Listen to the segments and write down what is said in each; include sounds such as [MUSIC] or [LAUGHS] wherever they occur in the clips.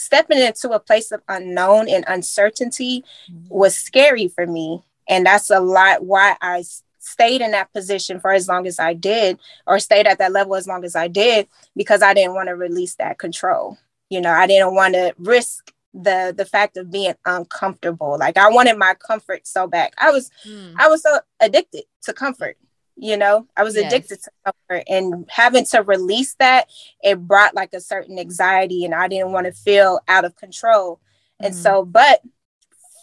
stepping into a place of unknown and uncertainty mm-hmm. was scary for me. And that's a lot why I stayed in that position for as long as I did, or stayed at that level as long as I did, because I didn't want to release that control. You know, I didn't want to risk the the fact of being uncomfortable. Like I wanted my comfort so bad. I was mm. I was so addicted to comfort you know i was yes. addicted to comfort and having to release that it brought like a certain anxiety and i didn't want to feel out of control mm-hmm. and so but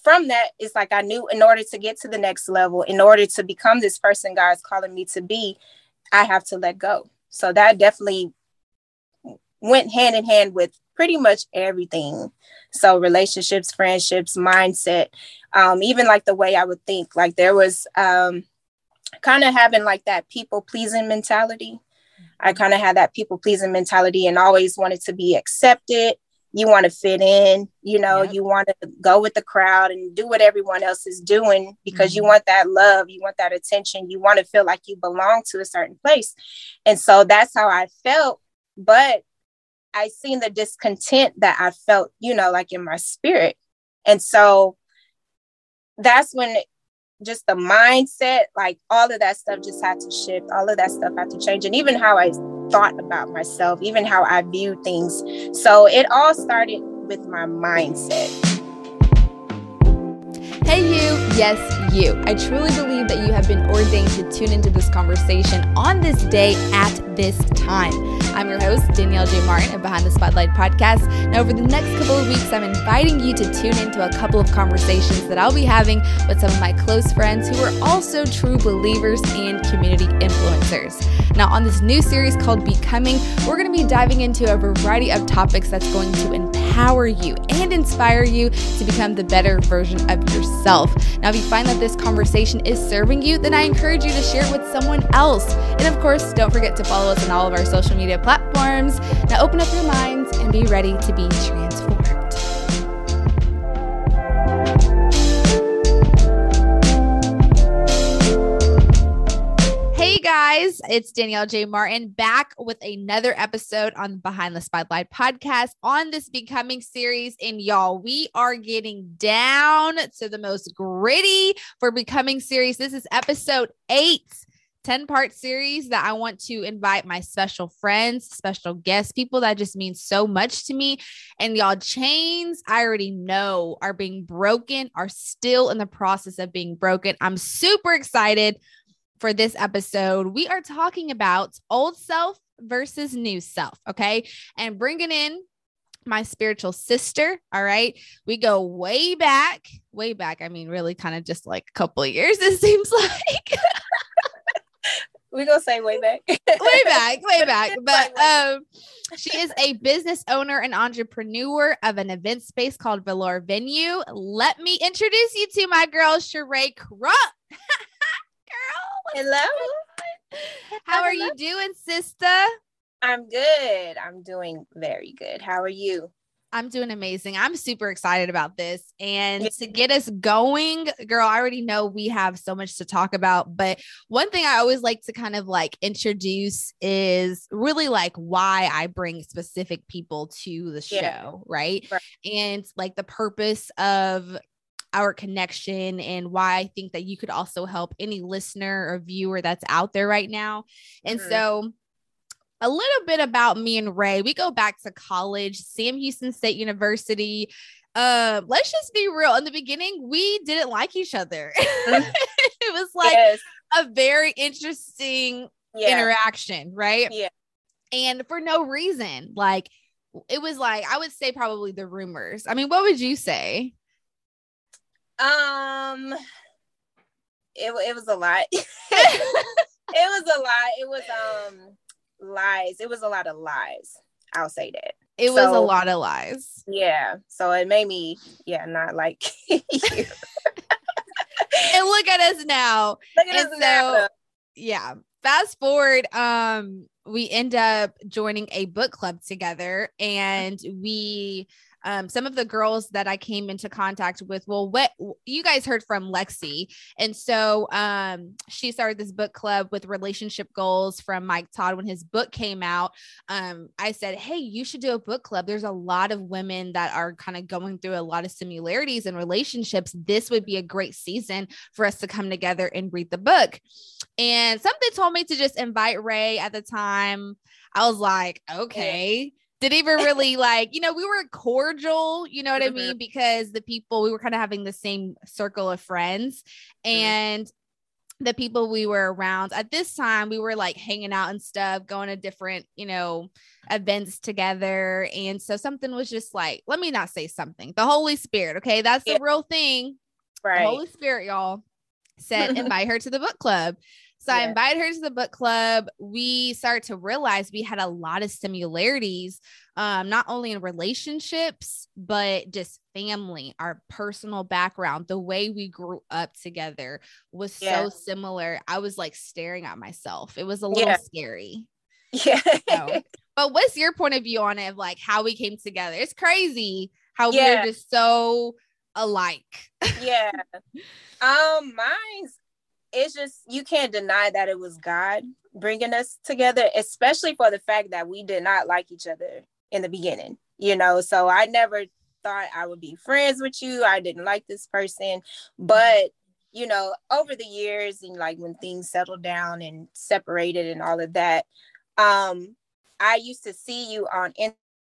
from that it's like i knew in order to get to the next level in order to become this person god's calling me to be i have to let go so that definitely went hand in hand with pretty much everything so relationships friendships mindset um, even like the way i would think like there was um, kind of having like that people pleasing mentality. I kind of had that people pleasing mentality and always wanted to be accepted. You want to fit in, you know, yep. you want to go with the crowd and do what everyone else is doing because mm-hmm. you want that love, you want that attention, you want to feel like you belong to a certain place. And so that's how I felt. But I seen the discontent that I felt, you know, like in my spirit. And so that's when just the mindset, like all of that stuff just had to shift. All of that stuff had to change. And even how I thought about myself, even how I viewed things. So it all started with my mindset. Hey, you. Yes, you. I truly believe that you have been ordained to tune into this conversation on this day at this time. I'm your host, Danielle J. Martin of Behind the Spotlight podcast. Now, over the next couple of weeks, I'm inviting you to tune into a couple of conversations that I'll be having with some of my close friends who are also true believers and community influencers. Now, on this new series called Becoming, we're going to be diving into a variety of topics that's going to empower you and inspire you to become the better version of yourself. Now, if you find that this conversation is serving you, then I encourage you to share it with someone else. And of course, don't forget to follow us on all of our social media platforms. Now, open up your minds and be ready to be transformed. Guys, it's Danielle J. Martin back with another episode on Behind the Spotlight podcast on this Becoming series. And y'all, we are getting down to the most gritty for Becoming series. This is episode eight. 10 part series that I want to invite my special friends, special guests, people that just mean so much to me. And y'all, chains I already know are being broken, are still in the process of being broken. I'm super excited for this episode. We are talking about old self versus new self. Okay. And bringing in my spiritual sister. All right. We go way back, way back. I mean, really kind of just like a couple of years, [LAUGHS] it seems like. we gonna say way back [LAUGHS] way back way back but um she is a business owner and entrepreneur of an event space called Valor Venue. Let me introduce you to my girl Cherae Crump. [LAUGHS] hello. How are you doing, sister? I'm good. I'm doing very good. How are you? I'm doing amazing. I'm super excited about this. And to get us going, girl, I already know we have so much to talk about. But one thing I always like to kind of like introduce is really like why I bring specific people to the show, yeah. right? right? And like the purpose of our connection and why I think that you could also help any listener or viewer that's out there right now. And mm-hmm. so a little bit about me and Ray. We go back to college, Sam Houston State University. Uh, let's just be real. In the beginning, we didn't like each other. [LAUGHS] It was like yes. a very interesting yeah. interaction, right? Yeah. And for no reason. Like it was like I would say probably the rumors. I mean, what would you say? Um it, it was a lot. [LAUGHS] [LAUGHS] it was a lot. It was um lies. It was a lot of lies. I'll say that. It so, was a lot of lies. Yeah. So it made me, yeah, not like [LAUGHS] you. and look at us now. Look at and us so, now. Yeah. Fast forward, um, we end up joining a book club together and we um, some of the girls that I came into contact with, well, what you guys heard from Lexi. And so um, she started this book club with relationship goals from Mike Todd when his book came out. Um, I said, Hey, you should do a book club. There's a lot of women that are kind of going through a lot of similarities in relationships. This would be a great season for us to come together and read the book. And something told me to just invite Ray at the time. I was like, okay did even [LAUGHS] really like, you know, we were cordial, you know what mm-hmm. I mean? Because the people we were kind of having the same circle of friends mm-hmm. and the people we were around at this time, we were like hanging out and stuff, going to different, you know, events together. And so something was just like, let me not say something. The Holy Spirit, okay, that's yeah. the real thing. Right. The Holy Spirit, y'all said [LAUGHS] invite her to the book club. So yeah. I invited her to the book club. We started to realize we had a lot of similarities, um, not only in relationships, but just family, our personal background, the way we grew up together was yeah. so similar. I was like staring at myself. It was a little yeah. scary. [LAUGHS] Yeah. so, but what's your point of view on it of like how we came together? It's crazy how we're just so alike. yeah. [LAUGHS] Um, mine's it's just you can't deny that it was God bringing us together, especially for the fact that we did not like each other in the beginning. You know, so I never thought I would be friends with you. I didn't like this person, but you know, over the years and like when things settled down and separated and all of that, um, I used to see you on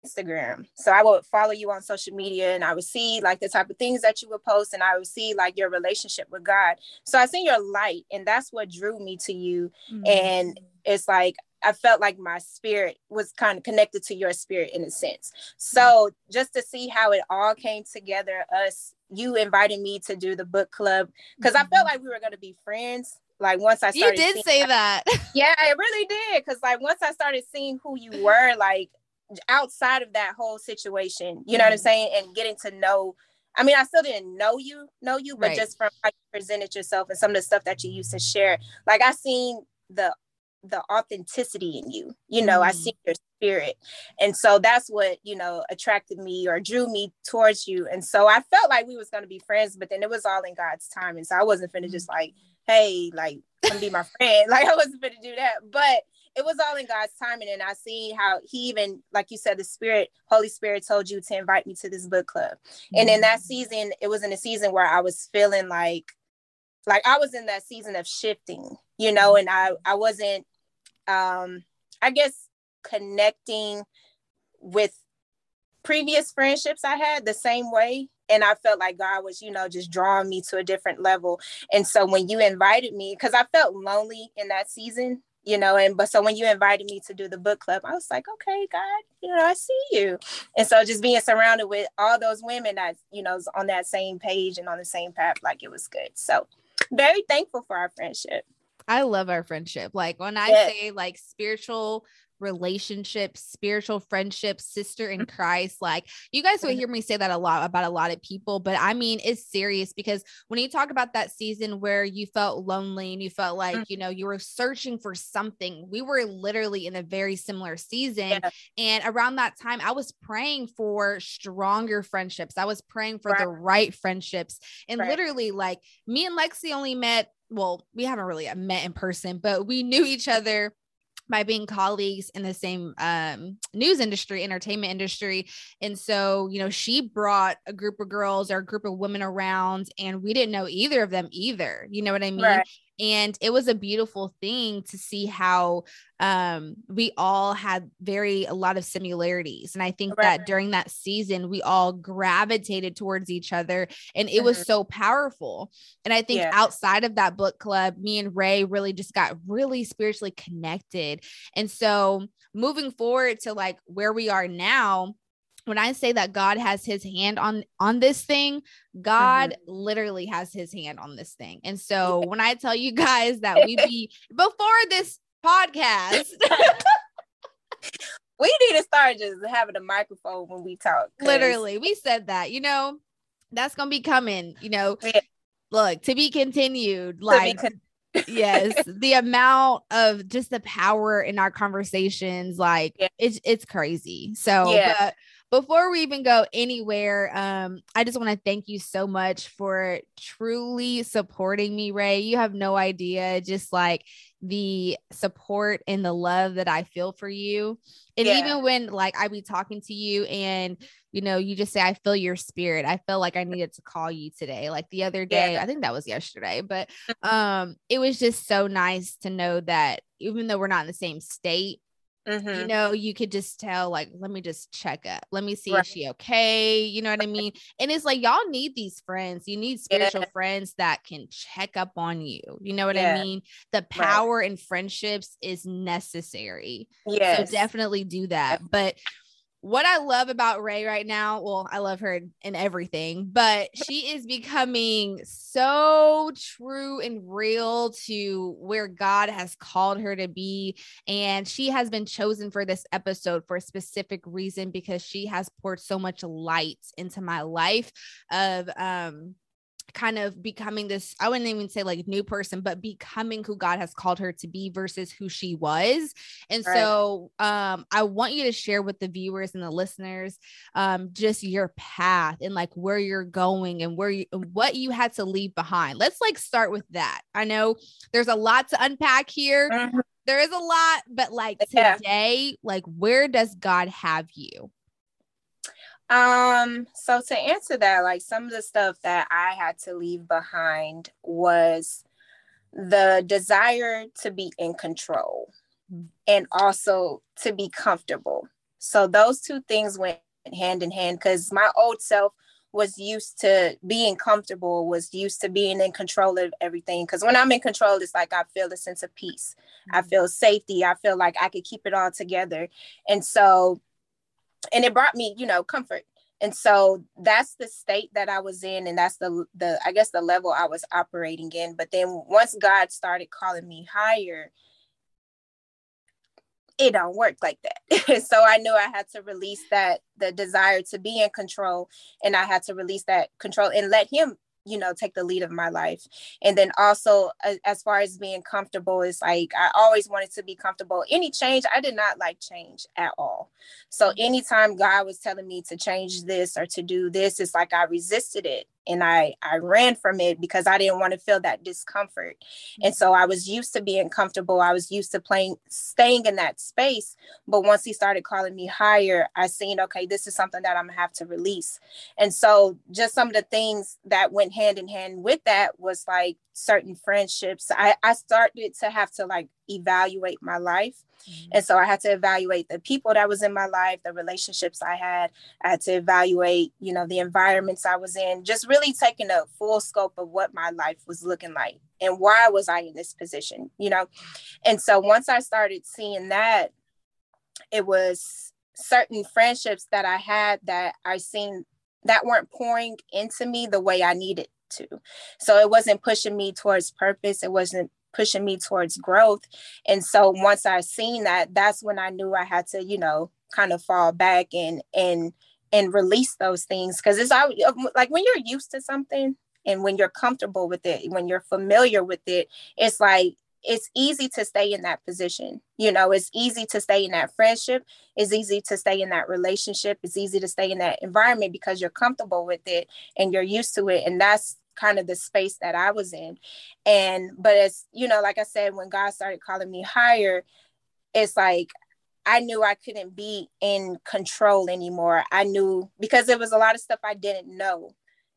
Instagram. So I would follow you on social media and I would see like the type of things that you would post and I would see like your relationship with God. So I seen your light and that's what drew me to you. Mm-hmm. And it's like I felt like my spirit was kind of connected to your spirit in a sense. So just to see how it all came together, us, you invited me to do the book club because mm-hmm. I felt like we were going to be friends. Like once I started, you did say that. [LAUGHS] yeah, I really did. Because like once I started seeing who you were, like outside of that whole situation, you know mm-hmm. what I'm mm-hmm. saying? And getting to know, I mean, I still didn't know you, know you, but right. just from how you presented yourself and some of the stuff that you used to share, like I seen the the authenticity in you, you know, mm-hmm. I see your spirit. And so that's what, you know, attracted me or drew me towards you. And so I felt like we was gonna be friends, but then it was all in God's time. And so I wasn't finna just mm-hmm. like, hey, like come be my friend. [LAUGHS] Like I wasn't finna do that. But it was all in God's timing. And I see how he even, like you said, the spirit, Holy Spirit told you to invite me to this book club. Mm-hmm. And in that mm-hmm. season, it was in a season where I was feeling like, like I was in that season of shifting, you know, and I, I wasn't, um, I guess connecting with previous friendships I had the same way. And I felt like God was, you know, just drawing me to a different level. And so when you invited me, because I felt lonely in that season, you know and but so when you invited me to do the book club i was like okay god you know i see you. And so just being surrounded with all those women that you know on that same page and on the same path like it was good. So very thankful for our friendship. I love our friendship. Like when i yeah. say like spiritual relationships, spiritual friendships, sister in mm-hmm. Christ. Like you guys will mm-hmm. hear me say that a lot about a lot of people, but I mean, it's serious because when you talk about that season where you felt lonely and you felt like, mm. you know, you were searching for something, we were literally in a very similar season. Yeah. And around that time, I was praying for stronger friendships. I was praying for right. the right friendships. And right. literally, like me and Lexi only met well, we haven't really met in person, but we knew each other by being colleagues in the same um, news industry, entertainment industry. And so, you know, she brought a group of girls or a group of women around, and we didn't know either of them either. You know what I mean? Right and it was a beautiful thing to see how um, we all had very a lot of similarities and i think right. that during that season we all gravitated towards each other and it mm-hmm. was so powerful and i think yeah. outside of that book club me and ray really just got really spiritually connected and so moving forward to like where we are now when I say that God has his hand on on this thing, God mm-hmm. literally has his hand on this thing. And so yeah. when I tell you guys that we be [LAUGHS] before this podcast, [LAUGHS] we need to start just having a microphone when we talk. Literally, we said that, you know, that's gonna be coming, you know. Yeah. Look, to be continued, like be con- yes [LAUGHS] the amount of just the power in our conversations like yeah. it's it's crazy so yeah. but before we even go anywhere, um, I just want to thank you so much for truly supporting me, Ray. You have no idea, just like the support and the love that I feel for you. And yeah. even when like I be talking to you and you know, you just say, I feel your spirit. I feel like I needed to call you today. Like the other day, yeah. I think that was yesterday, but um, it was just so nice to know that even though we're not in the same state, Mm-hmm. You know, you could just tell, like, let me just check up. Let me see right. is she okay? You know what I mean? And it's like y'all need these friends. You need spiritual yeah. friends that can check up on you. You know what yeah. I mean? The power right. in friendships is necessary. Yeah. So definitely do that. But what I love about Ray right now, well, I love her in everything, but she is becoming so true and real to where God has called her to be. And she has been chosen for this episode for a specific reason because she has poured so much light into my life of um kind of becoming this i wouldn't even say like new person but becoming who god has called her to be versus who she was and right. so um i want you to share with the viewers and the listeners um just your path and like where you're going and where you what you had to leave behind let's like start with that i know there's a lot to unpack here mm-hmm. there is a lot but like yeah. today like where does god have you um, so to answer that, like some of the stuff that I had to leave behind was the desire to be in control mm-hmm. and also to be comfortable. So those two things went hand in hand because my old self was used to being comfortable, was used to being in control of everything. Because when I'm in control, it's like I feel a sense of peace. Mm-hmm. I feel safety. I feel like I could keep it all together. And so and it brought me you know comfort. And so that's the state that i was in and that's the the i guess the level i was operating in. But then once god started calling me higher it don't work like that. [LAUGHS] So i knew i had to release that the desire to be in control and i had to release that control and let him you know take the lead of my life. And then also as far as being comfortable is like i always wanted to be comfortable. Any change i did not like change at all. So mm-hmm. anytime god was telling me to change this or to do this it's like i resisted it and I I ran from it because I didn't want to feel that discomfort. And mm. so I was used to being comfortable. I was used to playing staying in that space. But once he started calling me higher, I seen okay, this is something that I'm gonna have to release. And so just some of the things that went hand in hand with that was like certain friendships. I, I started to have to like evaluate my life Mm-hmm. And so I had to evaluate the people that was in my life, the relationships I had. I had to evaluate, you know, the environments I was in, just really taking a full scope of what my life was looking like and why was I in this position, you know? And so once I started seeing that, it was certain friendships that I had that I seen that weren't pouring into me the way I needed to. So it wasn't pushing me towards purpose. It wasn't pushing me towards growth. And so once I seen that, that's when I knew I had to, you know, kind of fall back and and and release those things because it's all, uh, like when you're used to something and when you're comfortable with it, when you're familiar with it, it's like it's easy to stay in that position. You know, it's easy to stay in that friendship. It's easy to stay in that relationship. It's easy to stay in that environment because you're comfortable with it and you're used to it. And that's kind of the space that I was in. And, but it's, you know, like I said, when God started calling me higher, it's like I knew I couldn't be in control anymore. I knew because there was a lot of stuff I didn't know.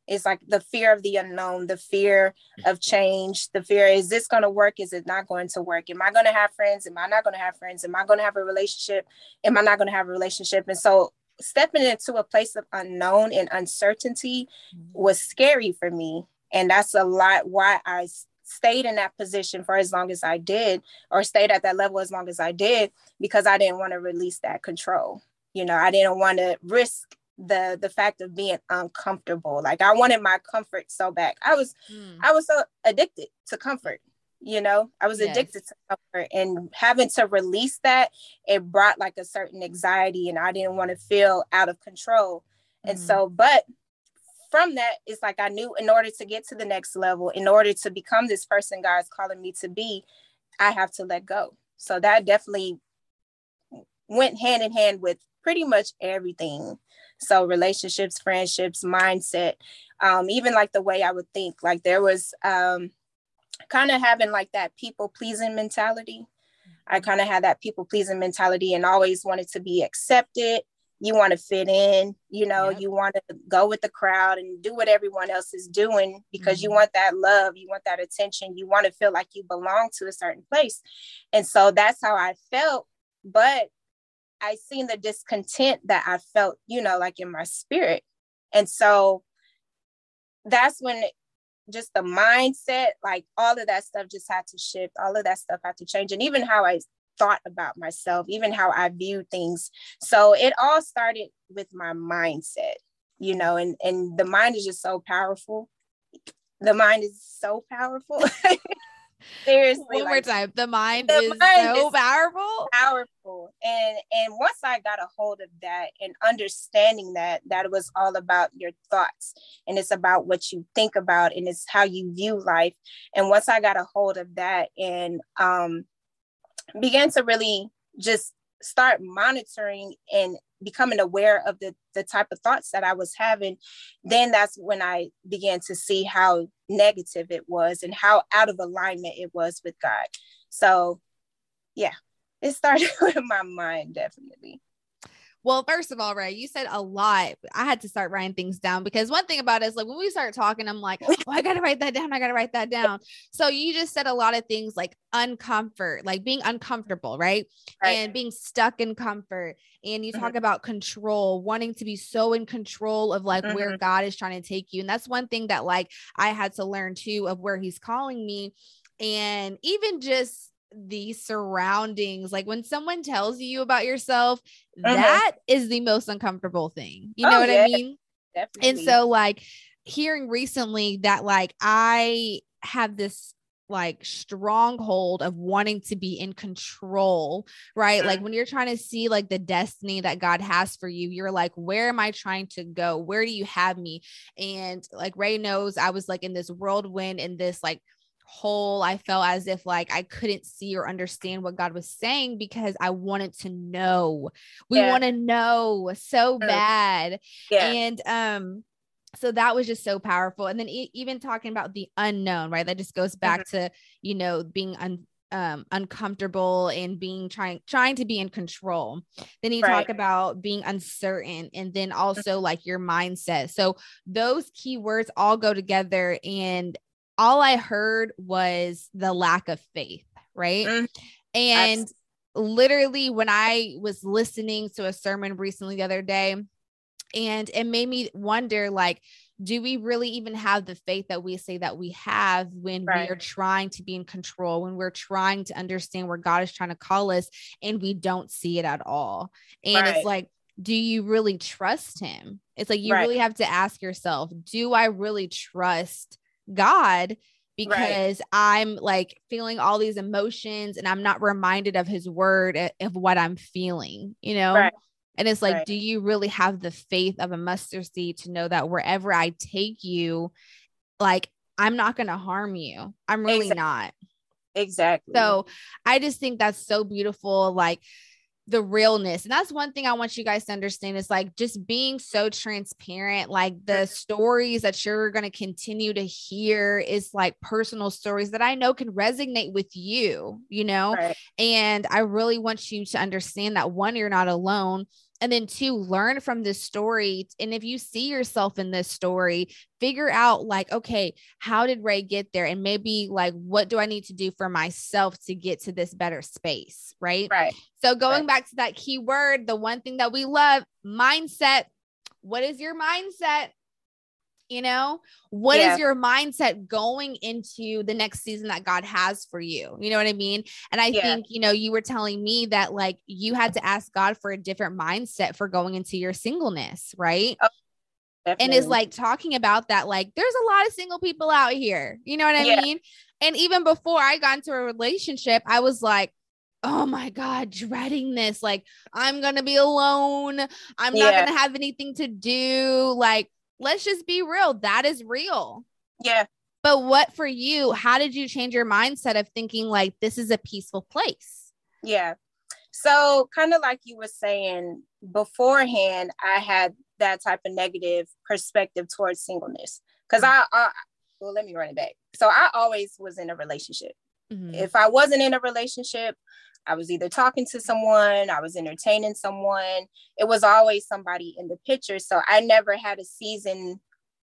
It's like the fear of the unknown, the fear of change, the fear is this going to work? Is it not going to work? Am I going to have friends? Am I not going to have friends? Am I going to have a relationship? Am I not going to have a relationship? And so stepping into a place of unknown and uncertainty mm-hmm. was scary for me. And that's a lot why I stayed in that position for as long as I did, or stayed at that level as long as I did, because I didn't want to release that control. You know, I didn't want to risk the the fact of being uncomfortable. Like I wanted my comfort so bad. I was mm. I was so addicted to comfort you know i was addicted to comfort and having to release that it brought like a certain anxiety and i didn't want to feel out of control and mm. so but from that it's like i knew in order to get to the next level in order to become this person god's calling me to be i have to let go so that definitely went hand in hand with pretty much everything So relationships, friendships, mindset, um, even like the way I would think. Like there was um, kind of having like that people pleasing mentality. I kind of had that people pleasing mentality and always wanted to be accepted. You want to fit in, you know, yep. you want to go with the crowd and do what everyone else is doing because mm-hmm. you want that love, you want that attention, you want to feel like you belong to a certain place. And so that's how I felt. But I seen the discontent that I felt, you know, like in my spirit. And so that's when just the mindset, like all of that stuff just had to shift. All of that stuff had to change. And even how I thought about myself, even how I viewed things. So it all started with my mindset, you know, and, and the mind is just so powerful. The mind is so powerful. [LAUGHS] Seriously. One like, more time. The mind the is mind so is powerful. Powerful. And and once I got a hold of that and understanding that that was all about your thoughts and it's about what you think about and it's how you view life. And once I got a hold of that and um began to really just start monitoring and becoming aware of the the type of thoughts that I was having, then that's when I began to see how negative it was and how out of alignment it was with God. So, yeah, it started [LAUGHS] with my mind, definitely. Well, first of all, Ray, you said a lot. I had to start writing things down because one thing about it is like when we start talking, I'm like, [LAUGHS] oh, I gotta write that down. I gotta write that down. So you just said a lot of things like uncomfort, like being uncomfortable, right? right. And being stuck in comfort. And you talk mm-hmm. about control, wanting to be so in control of like mm-hmm. where God is trying to take you. And that's one thing that like I had to learn too of where he's calling me. And even just the surroundings. Like when someone tells you about yourself, uh-huh. that is the most uncomfortable thing. You know oh, what yeah. I mean? Definitely. And so, like, hearing recently that, like, I have this like stronghold of wanting to be in control, right? Like when you're trying to see like the destiny that God has for you, you're like, where am I trying to go? Where do you have me? And like Ray knows, I was like in this whirlwind in this like hole. I felt as if like I couldn't see or understand what God was saying because I wanted to know. We yeah. want to know so bad. Yeah. And um so that was just so powerful and then e- even talking about the unknown right that just goes back mm-hmm. to you know being un- um, uncomfortable and being trying trying to be in control. Then you right. talk about being uncertain and then mm-hmm. also like your mindset. So those key words all go together and all I heard was the lack of faith, right? Mm, and literally, when I was listening to a sermon recently the other day, and it made me wonder like, do we really even have the faith that we say that we have when right. we are trying to be in control, when we're trying to understand where God is trying to call us and we don't see it at all? And right. it's like, do you really trust him? It's like you right. really have to ask yourself, do I really trust God because right. I'm like feeling all these emotions and I'm not reminded of his word eh, of what I'm feeling, you know? Right. And it's like, right. do you really have the faith of a mustard seed to know that wherever I take you, like I'm not going to harm you? I'm really exactly. not. Exactly. So I just think that's so beautiful. Like, the realness. And that's one thing I want you guys to understand is like just being so transparent. Like the stories that you're going to continue to hear is like personal stories that I know can resonate with you, you know? Right. And I really want you to understand that one, you're not alone and then two learn from this story and if you see yourself in this story figure out like okay how did ray get there? And maybe like what do i need to do for myself to get to this better space right? Right. So going right. back to that key word the one thing that we love mindset. What is your mindset you know? What yeah. is your mindset going into the next season that god has for you? You know what i mean? And i yeah. think you know you were telling me that like you had to ask god for a different mindset for going into your singleness right? Oh, and is like talking about that like there's a lot of single people out here you know what i yeah. mean? And even before i got into a relationship i was like oh my god dreading this like i'm gonna be alone. I'm not gonna have anything to do like let's just be real. That is real. Yeah. But what for you? How did you change your mindset of thinking like this is a peaceful place? Yeah. So, kind of like you were saying beforehand, I had that type of negative perspective towards singleness. Cause I, I well, let me run it back. So I always was in a relationship. Mm-hmm. If I wasn't in a relationship, I was either talking to someone, I was entertaining someone. It was always somebody in the picture. So I never had a season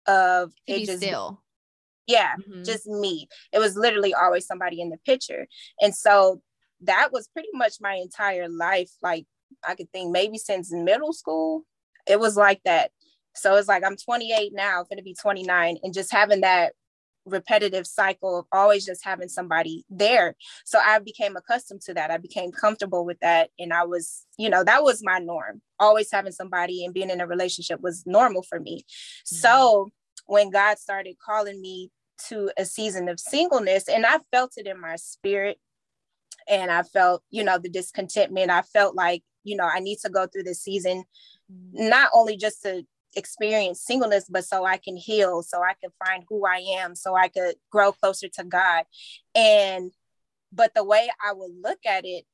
of it just still. Yeah, mm-hmm. just me. It was literally always somebody in the picture. And so that was pretty much my entire life. Like I could think maybe since middle school, it was like that. So it's like I'm 28 now, going to be 29, and just having that repetitive cycle of always just having somebody there. So I became accustomed to that. I became comfortable with that. And I was, you know, that was my norm. Always having somebody and being in a relationship was normal for me. Mm-hmm. So when God started calling me to a season of singleness, and I felt it in my spirit, and I felt, you know, the discontentment. I felt like, you know, I need to go through this season, mm-hmm. not only just to experience singleness, but so I can heal, so I can find who I am, so I could grow closer to God. And, but the way I would look at it,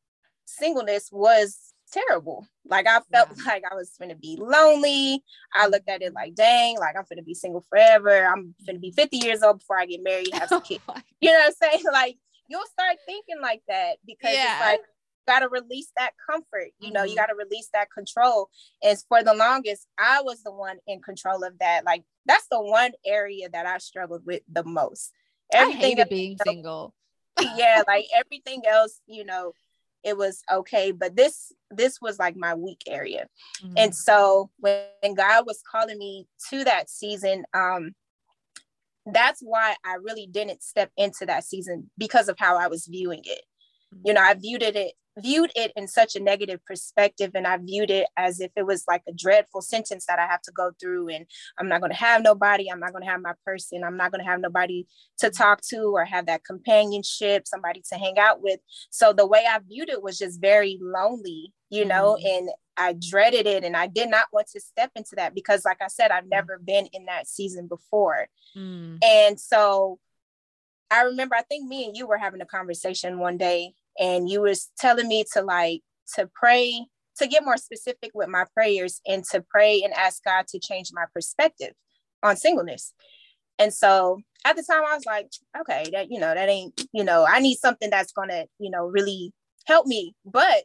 singleness was terrible. Like I felt yeah. like I was gonna be lonely. I looked at it like, dang, like I'm gonna be single forever. I'm gonna be 50 years old before I get married, have a [LAUGHS] oh kid. you know what I'm saying? Like you'll start thinking like that because yeah. it's like got to release that comfort you know mm-hmm. you got to release that control and for the longest i was the one in control of that like that's the one area that i struggled with the most everything I being single yeah [LAUGHS] like everything else you know it was okay but this this was like my weak area mm-hmm. and so when god was calling me to that season um that's why I really didn't step into that season because of how I was viewing it. You know, I viewed it viewed it in such a negative perspective and I viewed it as if it was like a dreadful sentence that I have to go through and I'm not going to have nobody, I'm not going to have my person, I'm not going to have nobody to talk to or have that companionship, somebody to hang out with. So the way I viewed it was just very lonely, you know, mm. and I dreaded it and I did not want to step into that because, like I said, I've mm. never been in that season before. Mm. And so I remember, I think me and you were having a conversation one day, and you was telling me to like to pray, to get more specific with my prayers and to pray and ask God to change my perspective on singleness. And so at the time, I was like, okay, that, you know, that ain't, you know, I need something that's gonna, you know, really help me. But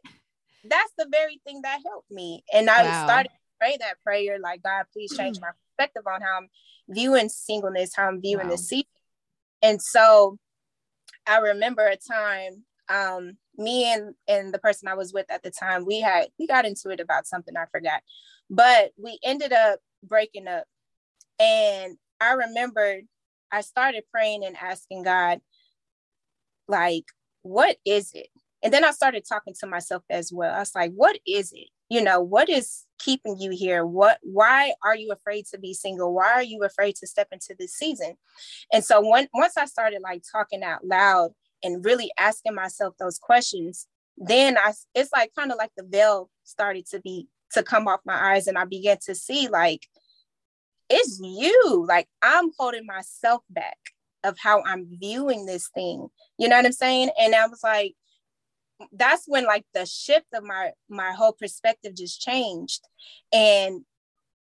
that's the very thing that helped me. And I wow. started to pray that prayer, like, God, please change my perspective on how I'm viewing singleness, how I'm viewing wow. the season. And so I remember a time, um, me and, and the person I was with at the time, we had, we got into it about something I forgot, but we ended up breaking up. And I remembered I started praying and asking God, like, what is it? And then I started talking to myself as well. I was like, what is it? You know, what is keeping you here? What why are you afraid to be single? Why are you afraid to step into this season? And so when, once I started like talking out loud and really asking myself those questions, then I it's like kind of like the veil started to be to come off my eyes and I began to see like it's you. Like I'm holding myself back of how I'm viewing this thing. You know what I'm saying? And I was like, that's when like the shift of my my whole perspective just changed and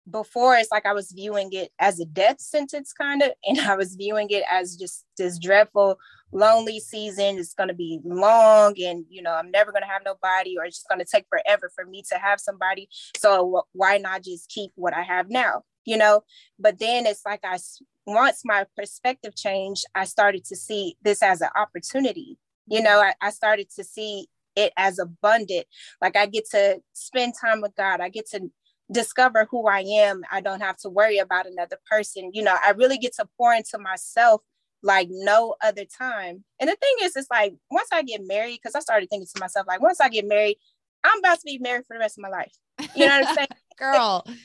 before it's like i was viewing it as a death sentence kind of and i was viewing it as just this dreadful lonely season. It's going to be long and you know i'm never going to have nobody or it's just going to take forever for me to have somebody. So why not just keep what i have now you know? But then it's like i once my perspective changed i started to see this as an opportunity you know? I, I started to see it as abundant. Like i get to spend time with god. I get to discover who i am i don't have to worry about another person you know i really get to pour into myself like no other time and the thing is it's like once i get married because i started thinking to myself like once i get married i'm about to be married for the rest of my life you know what i'm [LAUGHS] saying girl [LAUGHS]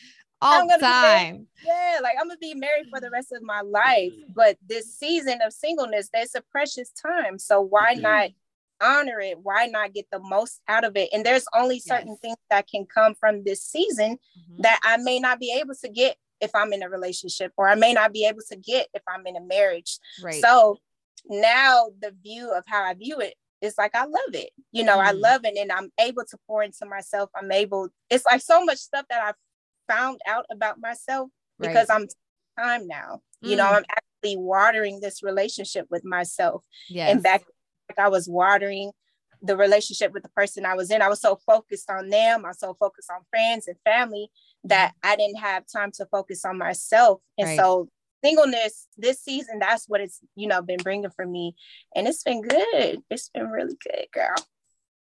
all the time. yeah, like I'm gonna be married for the rest of my life. But this season of singleness, that's a precious time. So why mm-hmm. not honor it? Why not get the most out of it? And there's only certain yes. things that can come from this season mm-hmm. that I may not be able to get if I'm in a relationship, or I may not be able to get if I'm in a marriage. Right. So now the view of how I view it is like I love it. You know, mm. I love it and I'm able to pour into myself. I'm able, it's like so much stuff that I've found out about myself because. I'm time now. Mm. You know, mm. I'm actually watering this relationship with myself. Yes. And back like I was watering the relationship with the person I was in. I was so focused on them. I was so focused on friends and family that mm-hmm. I didn't have time to focus on myself. And right. so singleness this season, that's what it's, you know, been bringing for me. And it's been good. It's been really good, girl.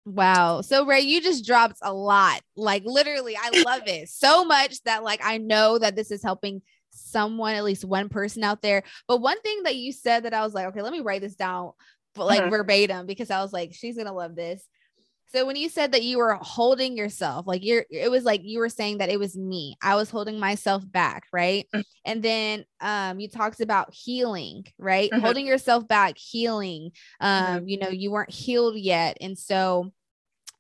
Wow. So Ray, you just dropped a lot. Like literally, I love it so much that like I know that this is helping someone, at least one person out there. But one thing that you said that I was like, okay, let me write this down like uh-huh. verbatim because I was like, she's gonna love this. So when you said that you were holding yourself, like you're, it was like you were saying that it was me. I was holding myself back, right? Mm. And then um, you talked about healing, right? Mm-hmm. Holding yourself back, healing. Um, mm-hmm. you know, you weren't healed yet, and so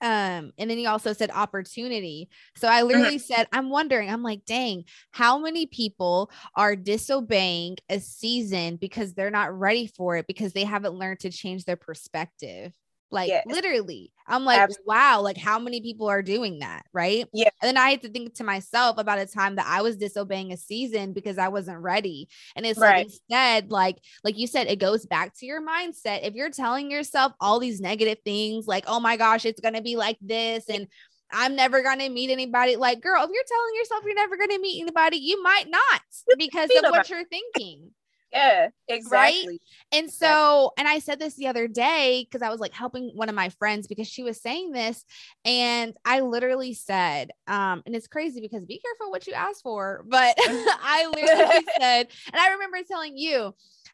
um and then he also said opportunity so i literally mm-hmm. said i'm wondering i'm like dang how many people are disobeying a season because they're not ready for it because they haven't learned to change their perspective like yes. literally, I'm like, Absolutely. wow, like how many people are doing that? Right. Yeah. And then I had to think to myself about a time that I was disobeying a season because I wasn't ready. And it's right. like instead, like, like you said, it goes back to your mindset. If you're telling yourself all these negative things, like, oh my gosh, it's gonna be like this, and I'm never going to meet anybody. Like, girl, if you're telling yourself you're never going to meet anybody, you might not because of what you're thinking. Yeah, exactly. Right. And so, and I said this the other day because I was like helping one of my friends because she was saying this. And I literally said, um, and it's crazy because be careful what you ask for. But [LAUGHS] I literally [LAUGHS] said, and I remember telling you,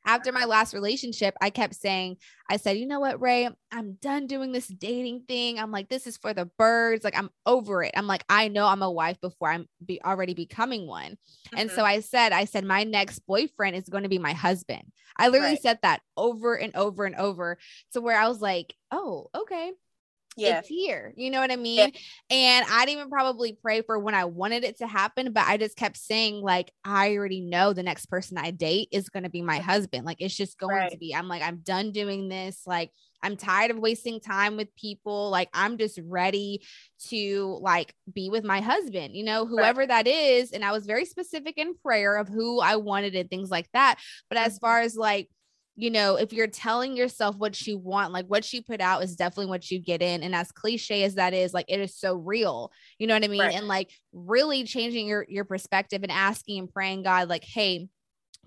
after my last relationship, I kept saying, I said, you know what, Ray, I'm done doing this dating thing. I'm like, this is for the birds. Like, I'm over it. I'm like, I know I'm a wife before I'm be already becoming one. Mm-hmm. And so mm-hmm. I said, I said, my next boyfriend is going to be my husband. I literally right. said that over and over and over to where I was like, oh, okay yeah. it's here. You know what I mean? Yeah. And I didn't even probably pray for when I wanted it to happen, but I just kept saying, like, I already know the next person I date is going to be my husband. Like, it's just going right. to be. I'm like, I'm done doing this. Like, I'm tired of wasting time with people. Like, I'm just ready to like be with my husband, you know, whoever right. that is. And I was very specific in prayer of who I wanted and things like that. But as mm-hmm. far as like, you know, if you're telling yourself what you want, like what you put out is definitely what you get in. And as cliche as that is, like it is so real. You know what I mean? Right. And like really changing your your perspective and asking and praying God, like, hey,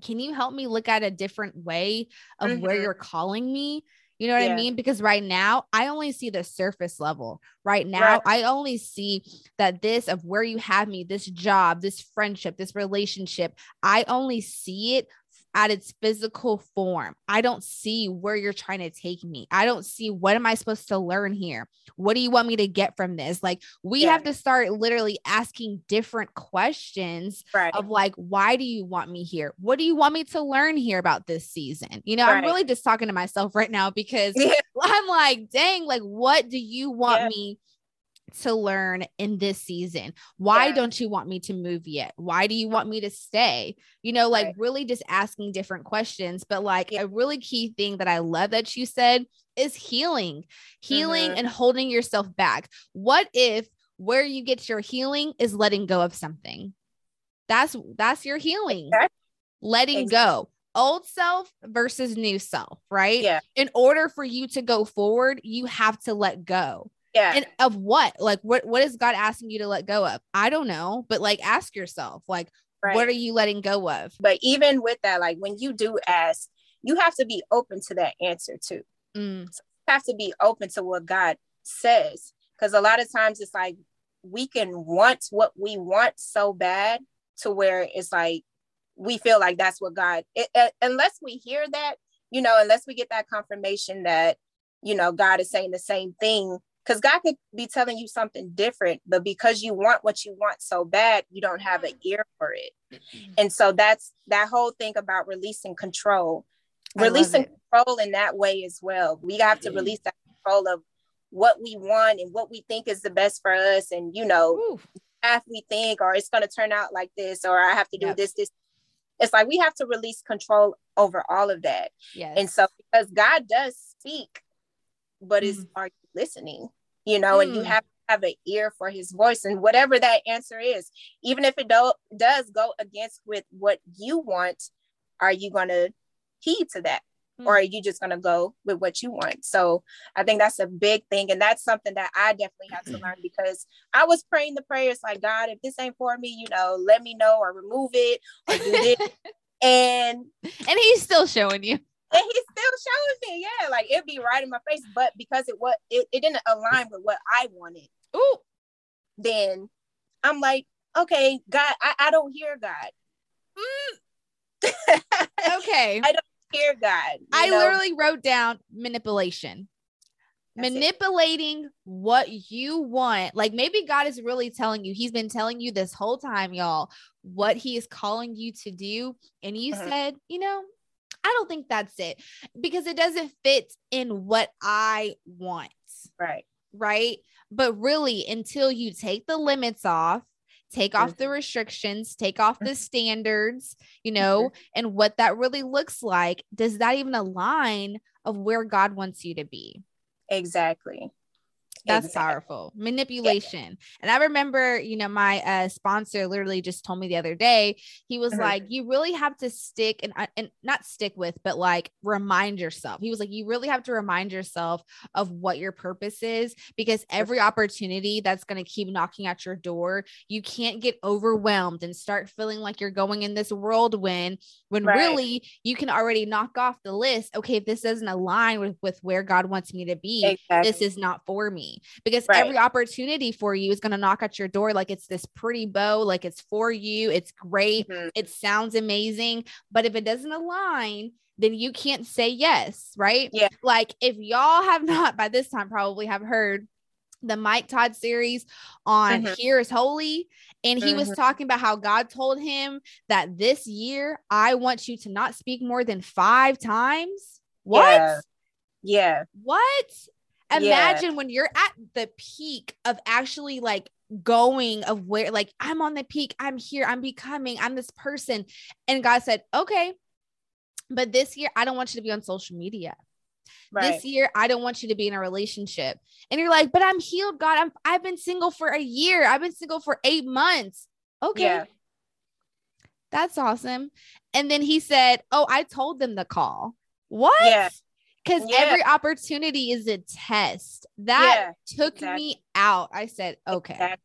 can you help me look at a different way of mm-hmm. where you're calling me? You know what yeah. I mean? Because right now, I only see the surface level. Right now, right. I only see that this of where you have me, this job, this friendship, this relationship, I only see it at its physical form. I don't see where you're trying to take me. I don't see what am I supposed to learn here? What do you want me to get from this? Like we yeah. have to start literally asking different questions right. of like why do you want me here? What do you want me to learn here about this season? You know, right. I'm really just talking to myself right now because yeah. [LAUGHS] I'm like, dang, like what do you want yeah. me to learn in this season? Why yeah. don't you want me to move yet? Why do you want me to stay? You know, like right. really just asking different questions. But like yeah. a really key thing that I love that you said is healing, healing mm-hmm. and holding yourself back. What if where you get your healing is letting go of something? That's that's your healing. Exactly. Letting exactly. go old self versus new self, right? Yeah. In order for you to go forward, you have to let go. Yeah. And of what? Like what what is God asking you to let go of? I don't know, but like ask yourself, like right. what are you letting go of? But even with that, like when you do ask, you have to be open to that answer too. Mm. So you have to be open to what God says. Because a lot of times it's like we can want what we want so bad to where it's like we feel like that's what God, it, uh, unless we hear that, you know, unless we get that confirmation that, you know, God is saying the same thing because God could be telling you something different, but because you want what you want so bad, you don't have an ear for it. Mm-hmm. And so that's that whole thing about releasing control, releasing control in that way as well. We have to release that control of what we want and what we think is the best for us. And, you know, if we think, or it's going to turn out like this, or I have to do yep. this, this. It's like we have to release control over all of that. Yes. And so, because God does speak, but mm. is are listening, you know, mm. and you have to have an ear for his voice and whatever that answer is even if it do- does go against with what you want are you going to heed to that mm-hmm. or are you just going to go with what you want so i think that's a big thing and that's something that i definitely had to [CLEARS THROAT] learn because i was praying the prayers like god if this ain't for me you know let me know or remove it or do this [LAUGHS] and and he's still showing you and he's still showing me, yeah, like it'd be right in my face. But because it was it, it didn't align with what I wanted, Ooh. then I'm like, okay, God, I, I don't hear God. Mm. [LAUGHS] okay. I don't hear God. I know? literally wrote down manipulation. That's manipulating it. what you want. Like maybe God is really telling you, He's been telling you this whole time, y'all, what He is calling you to do. And you uh-huh. said, you know, I don't think that's it because it doesn't fit in what I want. Right. Right. But really, until you take the limits off, take off the restrictions, take off the standards, you know, and what that really looks like, does that even align of where God wants you to be? Exactly. That's exactly. powerful manipulation. Yeah. And I remember, you know, my uh, sponsor literally just told me the other day, he was mm-hmm. like, you really have to stick and, and not stick with, but like remind yourself. He was like, you really have to remind yourself of what your purpose is because every opportunity that's going to keep knocking at your door, you can't get overwhelmed and start feeling like you're going in this whirlwind when right. really you can already knock off the list. Okay, if this doesn't align with, with where God wants me to be, exactly. this is not for me because right. every opportunity for you is going to knock at your door like it's this pretty bow, like it's for you, it's great, mm-hmm. it sounds amazing. But if it doesn't align, then you can't say yes, right? Yeah. Like if y'all have not by this time probably have heard the Mike Todd series on mm-hmm. Here is Holy. And he mm-hmm. was talking about how God told him that this year, I want you to not speak more than five times. What? Yeah. yeah. What? Imagine yeah. when you're at the peak of actually like going of where like I'm on the peak, I'm here, I'm becoming, I'm this person. And God said, "Okay, but this year I don't want you to be on social media." Right. This year, I don't want you to be in a relationship. And you're like, but I'm healed, God. I'm I've been single for a year. I've been single for eight months. Okay. Yeah. That's awesome. And then he said, Oh, I told them the call. What? Yeah because yeah. every opportunity is a test that yeah, took exactly. me out i said okay exactly.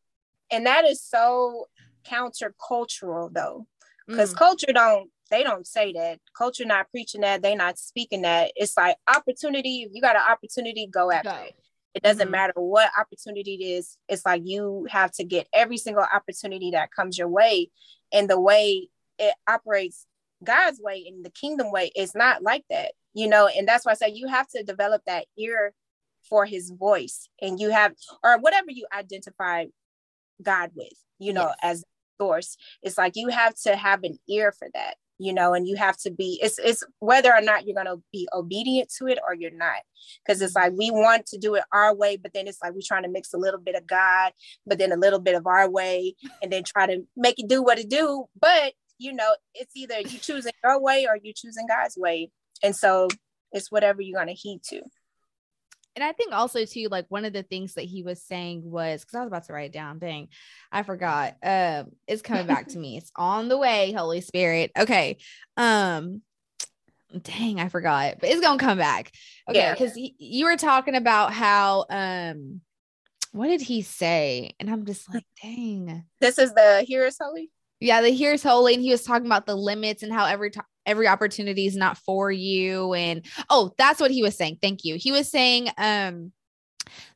and that is so countercultural though because mm. culture don't they don't say that culture not preaching that they not speaking that it's like opportunity if you got an opportunity go after go. it it doesn't mm-hmm. matter what opportunity it is it's like you have to get every single opportunity that comes your way and the way it operates god's way and the kingdom way is not like that you know and that's why i say you have to develop that ear for his voice and you have or whatever you identify god with you know yes. as source. It's like you have to have an ear for that you know and you have to be it's it's whether or not you're going to be obedient to it or you're not. Because it's like we want to do it our way but then it's like we're trying to mix a little bit of god but then a little bit of our way [LAUGHS] and then try to make it do what it do. But you know it's either you choosing your way or you choosing god's way and so it's whatever you're going to heed to and I think also too, like one of the things that he was saying was because I was about to write it down. Dang, I forgot. Um, it's coming back to me. It's on the way, Holy Spirit. Okay. Um, dang, I forgot, but it's gonna come back. Okay, because yeah. you were talking about how um what did he say? And I'm just like, dang. This is the Here is Holy. Yeah, the Here's Holy, and he was talking about the limits and how every time every opportunity is not for you and oh that's what he was saying thank you he was saying um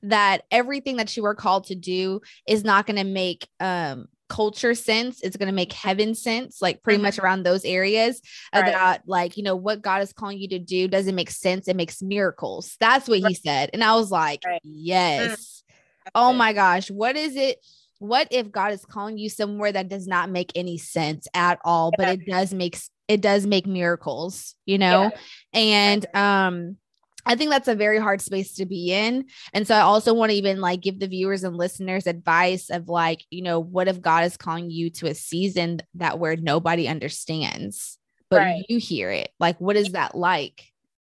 that everything that you are called to do is not going to make um culture sense it's going to make heaven sense like pretty mm-hmm. much around those areas right. that like you know what god is calling you to do doesn't make sense it makes miracles that's what right. he said and i was like right. yes mm-hmm. oh my gosh what is it what if god is calling you somewhere that does not make any sense at all yeah. but it does make it does make miracles, you know? Yeah. And um I think that's a very hard space to be in. And so I also want to even like give the viewers and listeners advice of like, you know, what if God is calling you to a season that where nobody understands, but right. you hear it? Like, what is that like?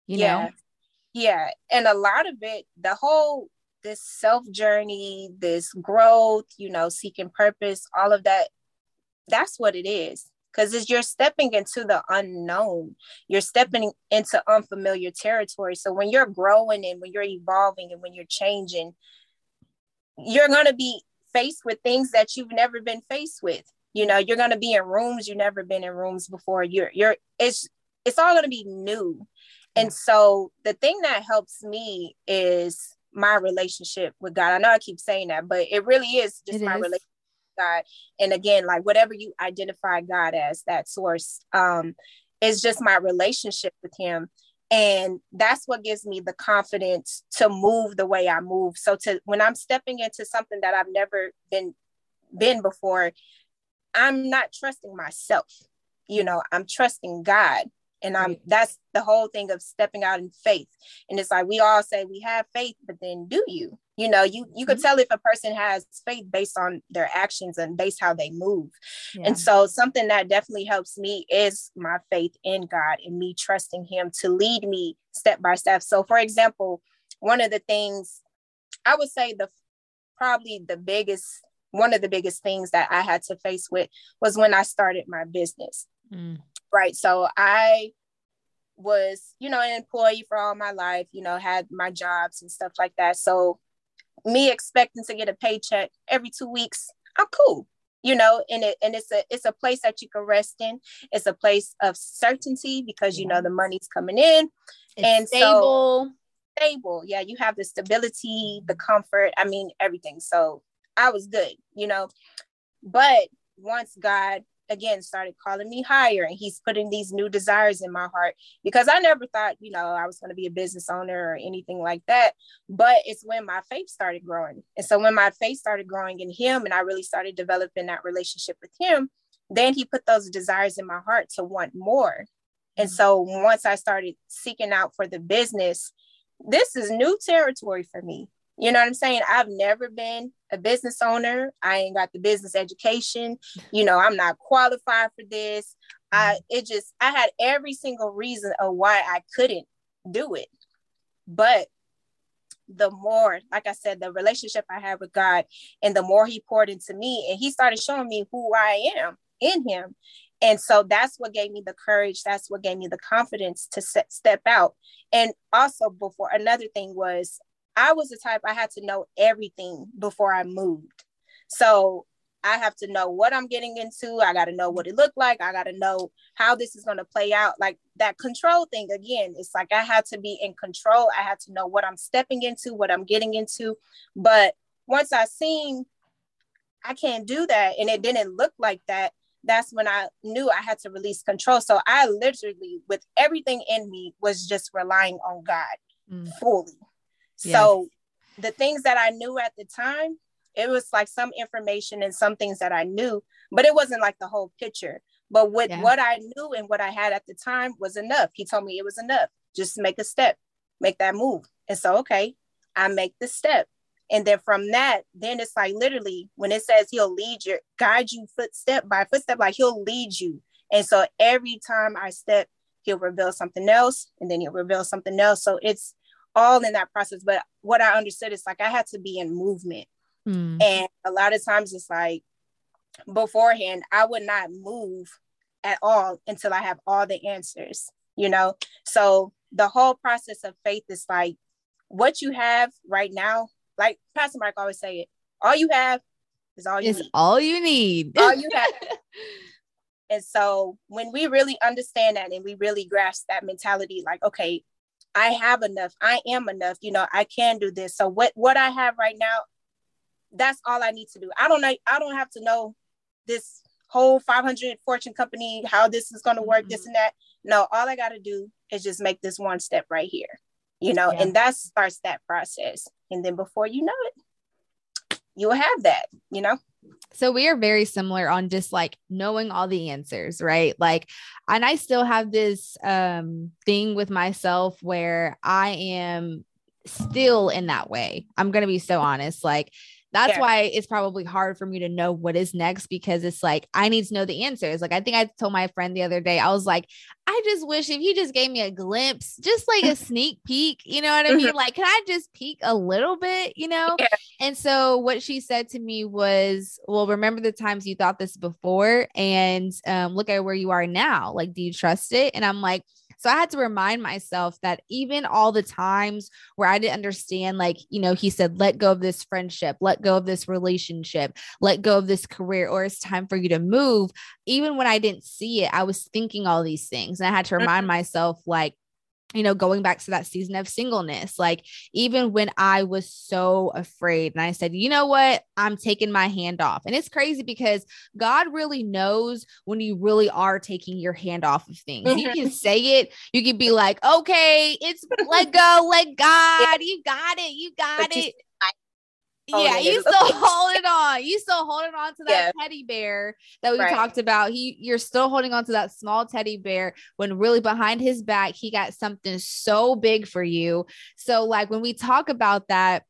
You yeah. know? Yeah. And a lot of it, the whole this self journey, this growth, you know, seeking purpose, all of that, that's what it is. Because as you're stepping into the unknown, you're stepping into unfamiliar territory. So when you're growing and when you're evolving and when you're changing, you're going to be faced with things that you've never been faced with. You know, you're going to be in rooms you've never been in rooms before. You're, you're, it's, it's all going to be new. And mm. so the thing that helps me is my relationship with God. I know I keep saying that, but it really is just it my is. relationship God. And again, like whatever you identify God as, that source, um, is just my relationship with Him. And that's what gives me the confidence to move the way I move. So to when I'm stepping into something that I've never been been before, I'm not trusting myself. You know, I'm trusting God and i'm that's the whole thing of stepping out in faith and it's like we all say we have faith but then do you you know you you could mm-hmm. tell if a person has faith based on their actions and based how they move yeah. and so something that definitely helps me is my faith in god and me trusting him to lead me step by step so for example one of the things i would say the probably the biggest one of the biggest things that i had to face with was when i started my business mm right? So I was, you know, an employee for all my life, you know, had my jobs and stuff like that. So me expecting to get a paycheck every two weeks, I'm cool. You know, and it and it's a it's a place that you can rest in. It's a place of certainty because you know the money's coming in. It's and stable. So, stable. Yeah, you have the stability, the comfort, I mean everything. So I was good, you know. But once God again started calling me higher and he's putting these new desires in my heart because I never thought, you know, I was going to be a business owner or anything like that. But it's when my faith started growing. And so when my faith started growing in him and I really started developing that relationship with him, then he put those desires in my heart to want more. And mm-hmm. so once I started seeking out for the business, this is new territory for me. You know what I'm saying? I've never been a business owner. I ain't got the business education. You know, I'm not qualified for this. I mm-hmm. it just I had every single reason of why I couldn't do it. But the more, like I said, the relationship I had with God and the more he poured into me and he started showing me who I am in him. And so that's what gave me the courage. That's what gave me the confidence to set, step out. And also before another thing was I was the type I had to know everything before I moved. So I have to know what I'm getting into. I got to know what it looked like. I got to know how this is going to play out. Like that control thing again, it's like I had to be in control. I had to know what I'm stepping into, what I'm getting into. But once I seen I can't do that and it didn't look like that, that's when I knew I had to release control. So I literally, with everything in me, was just relying on God mm. fully. So the things that I knew at the time, it was like some information and some things that I knew, but it wasn't like the whole picture. But with yeah. what I knew and what I had at the time was enough. He told me it was enough. Just make a step, make that move. And so, okay, I make the step. And then from that, then it's like literally when it says he'll lead you, guide you footstep by footstep, like he'll lead you. And so every time I step, he'll reveal something else and then he'll reveal something else. So it's all in that process. But what I understood is like I had to be in movement. Mm. And a lot of times it's like beforehand, I would not move at all until I have all the answers, you know? So the whole process of faith is like what you have right now, like Pastor Mike always say it, all you have is all you it's need. all you need. all you [LAUGHS] have. and so when we really understand that and we really grasp that mentality, like, okay, I have enough. I am enough. You know, I can do this. So what what I have right now, that's all I need to do. I don't know. I don't have to know this whole 500 fortune company how this is going to work. Mm-hmm. This and that. No, all I got to do is just make this one step right here. You know, yeah. and that starts that process. And then before you know it, you'll have that. You know. So we are very similar on just like knowing all the answers, right? Like, and I still have this um thing with myself where I am still in that way. I'm going to be so honest. Like, that's yeah. why it's probably hard for me to know what is next because it's like I need to know the answers. Like I think I told my friend the other day, I was like, I just wish if he just gave me a glimpse, just like a [LAUGHS] sneak peek, you know what I mean? Mm-hmm. Like, can I just peek a little bit, you know? Yeah. And so what she said to me was, Well, remember the times you thought this before and um, look at where you are now. Like, do you trust it? And I'm like, so I had to remind myself that even all the times where I didn't understand, like, you know, he said, let go of this friendship, let go of this relationship, let go of this career, or it's time for you to move. Even when I didn't see it, I was thinking all these things. And I had to remind mm-hmm. myself, like, you know, going back to that season of singleness, like even when I was so afraid and I said, you know what, I'm taking my hand off. And it's crazy because God really knows when you really are taking your hand off of things. You can mm-hmm. say it, you can be like, okay, it's let go, let [LAUGHS] God, you got it, you got but it Oh, yeah, you still holding on. You still holding on to that yeah. teddy bear that we right. talked about. He you're still holding on to that small teddy bear when really behind his back he got something so big for you. So like when we talk about that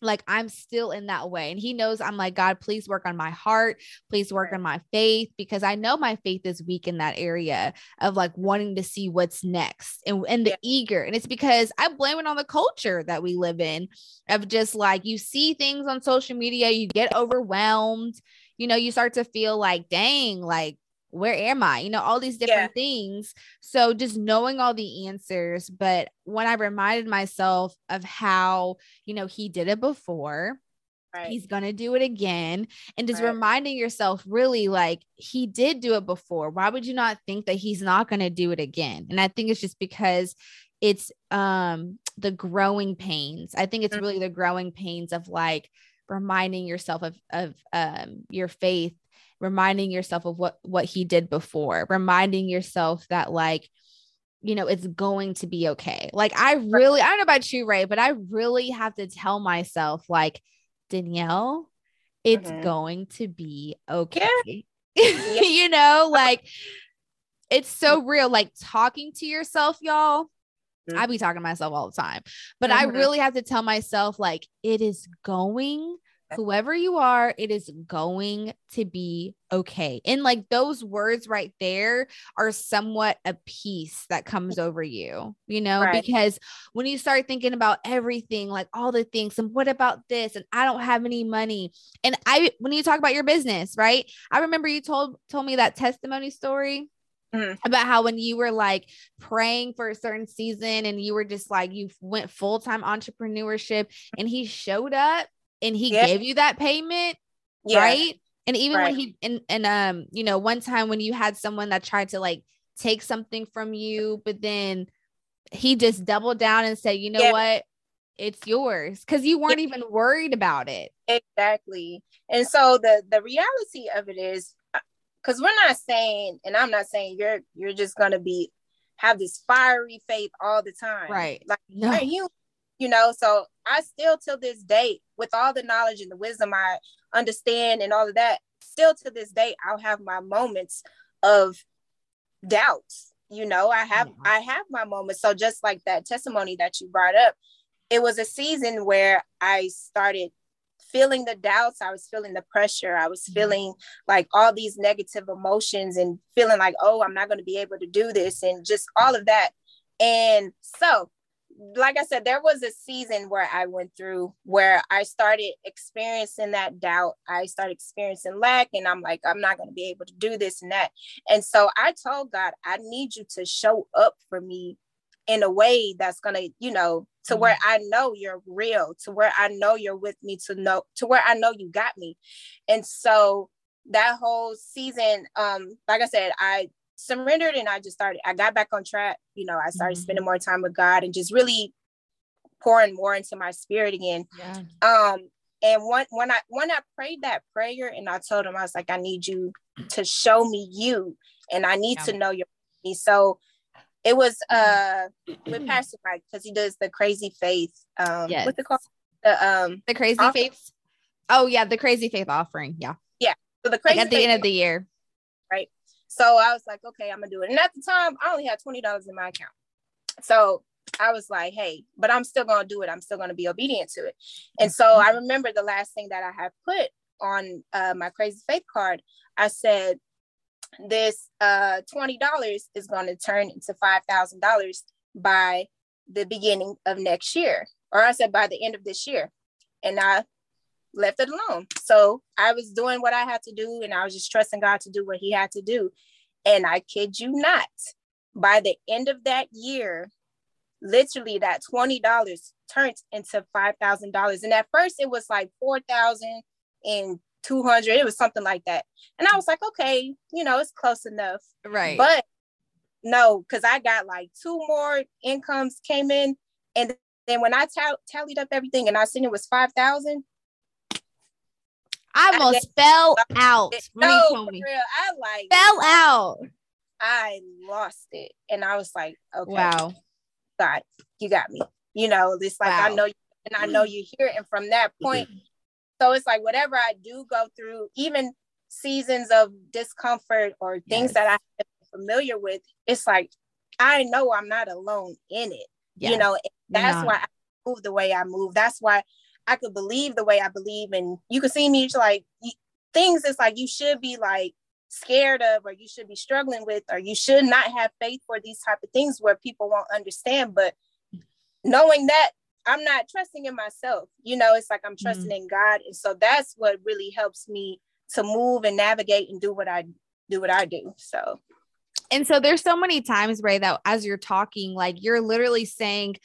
like I'm still in that way. And he knows I'm like, God, please work on my heart. Please work on my faith because I know my faith is weak in that area of like wanting to see what's next and, and the yeah. eager. And it's because I blame it on the culture that we live in of just like you see things on social media, you get overwhelmed, you know, you start to feel like, dang, like where am I? You know, all these different yeah. things. So just knowing all the answers. But when I reminded myself of how, you know, he did it before, right. he's going to do it again. And just right. reminding yourself, really, like he did do it before. Why would you not think that he's not going to do it again? And I think it's just because it's um the growing pains. I think it's mm-hmm. really the growing pains of like, reminding yourself of of um your faith reminding yourself of what what he did before reminding yourself that like you know it's going to be okay like i really i don't know about you Rae but i really have to tell myself like danielle it's mm-hmm. going to be okay yeah. [LAUGHS] you know like [LAUGHS] it's so real like talking to yourself y'all mm-hmm. i be talking to myself all the time but mm-hmm. i really have to tell myself like it is going whoever you are, it is going to be okay. And like those words right there are somewhat a peace that comes over you, you know, right. because when you start thinking about everything, like all the things, and what about this? And I don't have any money. And I, when you talk about your business, right? I remember you told told me that testimony story. Mm-hmm. about how when you were like praying for a certain season and you were just like you went full-time entrepreneurship and he showed up and he yeah. gave you that payment, yeah. right? And even right. when he and and um, you know, one time when you had someone that tried to like take something from you, but then he just doubled down and said, you know yeah. what? It's yours because you weren't even worried about it. Exactly. And so the the reality of it is because uh, we're not saying, and I'm not saying you're you're just gonna be have this fiery faith all the time. Right. Like no. you you know so i still till this day with all the knowledge and the wisdom i understand and all of that still to this day i'll have my moments of doubts you know? I have mm-hmm. i have my moments. So just like that testimony that you brought up it was a season where i started feeling the doubts. I was feeling the pressure. I was mm-hmm. feeling like all these negative emotions and feeling like oh i'm not going to be able to do this and just all of that. And so like I said, there was a season where I went through where I started experiencing that doubt. I started experiencing lack, and I'm like, I'm not going to be able to do this and that. And so I told God, I need you to show up for me in a way that's going to, you know, to mm-hmm. where I know you're real, to where I know you're with me, to know, to where I know you got me. And so that whole season, um, like I said, I surrendered and I just started, I got back on track. You know, I started mm-hmm. spending more time with God and just really pouring more into my spirit again. Yeah. Um, and when when I when I prayed that prayer and I told him, I was like, I need you to show me you and I need yeah. to know your me. So it was uh with Pastor Mike because he does the crazy faith. Um yes. what's it called? The um the crazy offering. faith. Oh yeah, the crazy faith offering. Yeah. Yeah. So the crazy like at the end of the year. So I was like, okay, I'm gonna do it. And at the time, I only had twenty dollars in my account. So I was like, hey, but I'm still gonna do it. I'm still gonna be obedient to it. And so I remember the last thing that I had put on uh, my crazy faith card. I said, this uh $20 is going to turn into $5,000 by the beginning of next year, or I said by the end of this year. And I left it alone. So I was doing what I had to do and I was just trusting God to do what he had to do. And I kid you not, by the end of that year, literally that $20 turned into $5,000. And at first it was like 4,000 and 200. It was something like that. And I was like, okay, you know, it's close enough. Right. But no, because I got like two more incomes came in. And then when I t- tallied up everything and I seen it was 5,000, I almost I fell out. No, for real. I like fell out. I lost it. And I was like, okay. Wow. God, you got me. You know, it's like wow. I know you and I know you hear it. And from that point, so it's like whatever I do go through, even seasons of discomfort or things yes. that I'm familiar with, it's like I know I'm not alone in it. Yeah. You know, that's why I move the way I move. That's why I could believe the way I believe. And you can see me like things it's like you should be like scared of or you should be struggling with or you should not have faith for these type of things where people won't understand but knowing that i'm not trusting in myself you know it's like i'm mm-hmm. trusting mm-hmm. in god and so that's what really helps me to move and navigate and do what i do what i do so and so there's so many times Rae that as you're talking like you're literally saying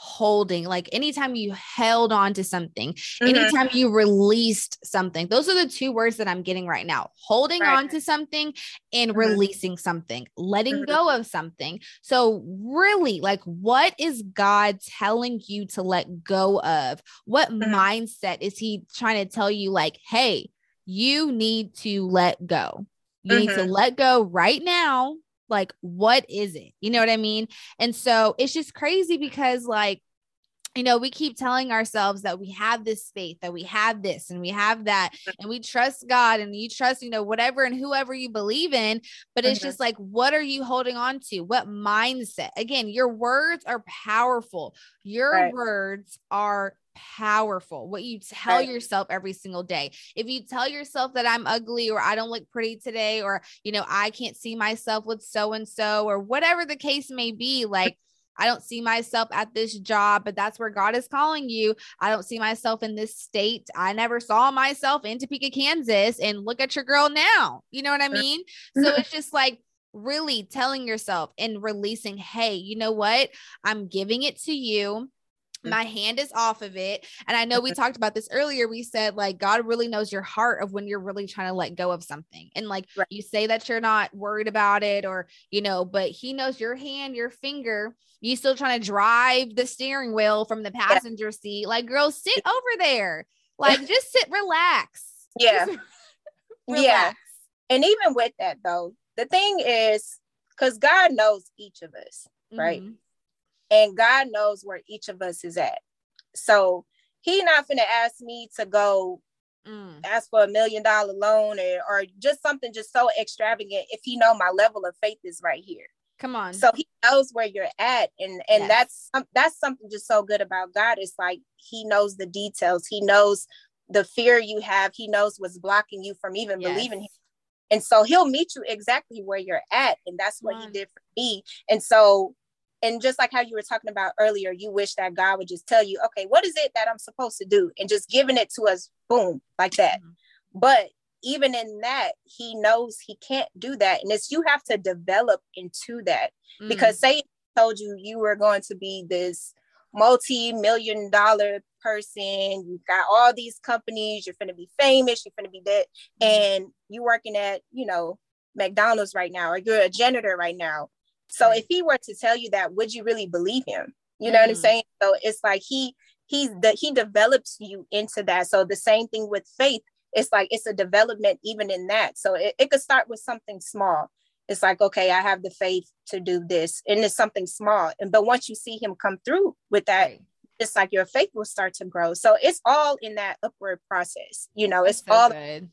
holding like anytime you held on to something mm-hmm. anytime you released something those are the two words that i'm getting right now holding right. on to something and mm-hmm. releasing something letting mm-hmm. go of something so really like what is god telling you to let go of what mm-hmm. mindset is he trying to tell you like hey you need to let go you need to mm-hmm. let go right now like what is it you know what i mean and so it's just crazy because like you know, we keep telling ourselves that we have this faith, that we have this and we have that, and we trust God and you trust, you know, whatever and whoever you believe in. But it's mm-hmm. just like, what are you holding on to? What mindset? Again, your words are powerful. Your right. words are powerful. What you tell right. yourself every single day. If you tell yourself that I'm ugly or I don't look pretty today, or, you know, I can't see myself with so and so, or whatever the case may be, like, I don't see myself at this job, but that's where God is calling you. I don't see myself in this state. I never saw myself in Topeka, Kansas, and look at your girl now. You know what I mean? [LAUGHS] So it's just like, really telling yourself and releasing, hey, you know what? I'm giving it to you my hand is off of it and i know we talked about this earlier we said like god really knows your heart of when you're really trying to let go of something and like right. you say that you're not worried about it or you know but he knows your hand your finger you still trying to drive the steering wheel from the passenger yeah. seat like girl sit over there. [LAUGHS] Like just sit relax. [LAUGHS] Yeah. Relax. yeah. and even with that though the thing is because god knows each of us right? Mm-hmm and God knows where each of us is at. So he not gonna ask me to go mm. ask for a million dollar loan or, or just something just so extravagant if he know my level of faith is right here. Come on. So he knows where you're at, and and yes. that's um, that's something just so good about God. It's like He knows the details. He knows the fear you have. He knows what's blocking you from even yes. believing Him. And so He'll meet you exactly where you're at, and that's what He did for me. And so and just like how you were talking about earlier, you wish that God would just tell you, okay, what is it that I'm supposed to do? And just giving it to us, boom, like that. Mm-hmm. But even in that, he knows he can't do that. And it's you have to develop into that. Mm-hmm. Because say told you you were going to be this multi-million dollar person, you got all these companies, you're gonna be famous, you're gonna be dead, mm-hmm. and you working at, you know, McDonald's right now, or you're a janitor right now so if he were to tell you that, would you really believe him? You know mm what I'm mm. saying? So it's like he he's the he develops you into that. So the same thing with faith. It's like it's a development even in that. So it, it could start with something small. It's like, okay, I have the faith to do this. And it's something small. And but once you see him come through with that, right. it's like your faith will start to grow. So it's all in that upward process. You know, it's so all good.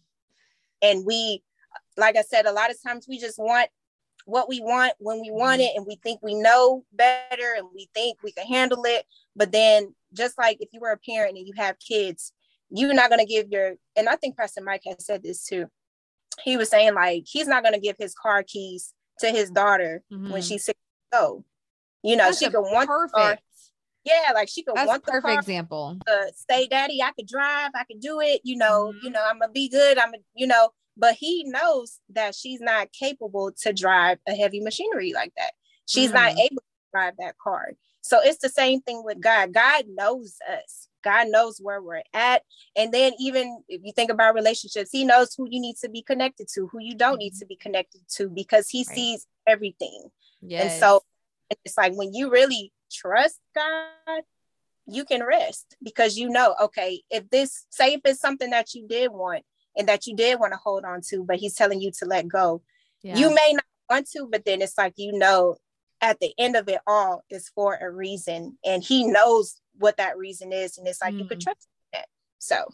and we like I said, a lot of times we just want what we want when we want mm-hmm. it and we think we know better and we think we can handle it but then just like if you were a parent and you have kids you're not going to give your and i think pastor mike has said this too he was saying like he's not gonna give his car keys to his daughter mm-hmm. when she's six years You know, That's she could want perfect. Yeah, like she could That's want the perfect car, example. Uh, say, Daddy, I could drive, I could do it. You know, mm-hmm. you know, I'm gonna be good. I'm, a, you know, but he knows that she's not capable to drive a heavy machinery like that. She's mm-hmm. not able to drive that car. So it's the same thing with God. God knows us. God knows where we're at. And then even if you think about relationships, he knows who you need to be connected to, who you don't need mm-hmm. to be connected to because he right. sees everything. Yes. And so it's like when you really trust God, you can rest because you know, okay, if this, say if it's something that you did want and that you did want to hold on to, but he's telling you to let go, yeah. you may not want to, but then it's like, you know, at the end of it all is for a reason and he knows what that reason is and it's like mm. you could mm. trust it so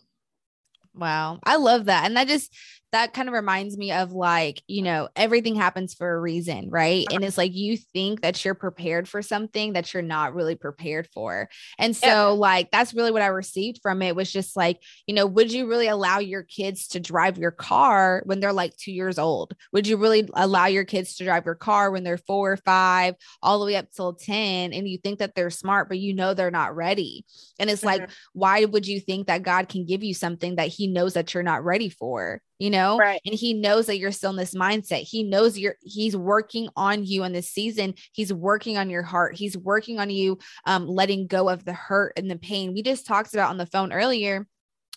wow i love that and that just that kind of reminds me of like, you know, everything happens for a reason, right? And it's like you think that you're prepared for something that you're not really prepared for. And so, yeah. like, that's really what I received from it was just like, you know, would you really allow your kids to drive your car when they're like two years old? Would you really allow your kids to drive your car when they're four or five, all the way up till 10? And you think that they're smart, but you know they're not ready. And it's mm-hmm. like, why would you think that God can give you something that He knows that you're not ready for? You know right. and he knows that you're still in this mindset. He knows you're he's working on you in this season. He's working on your heart. He's working on you um letting go of the hurt and the pain. We just talked about on the phone earlier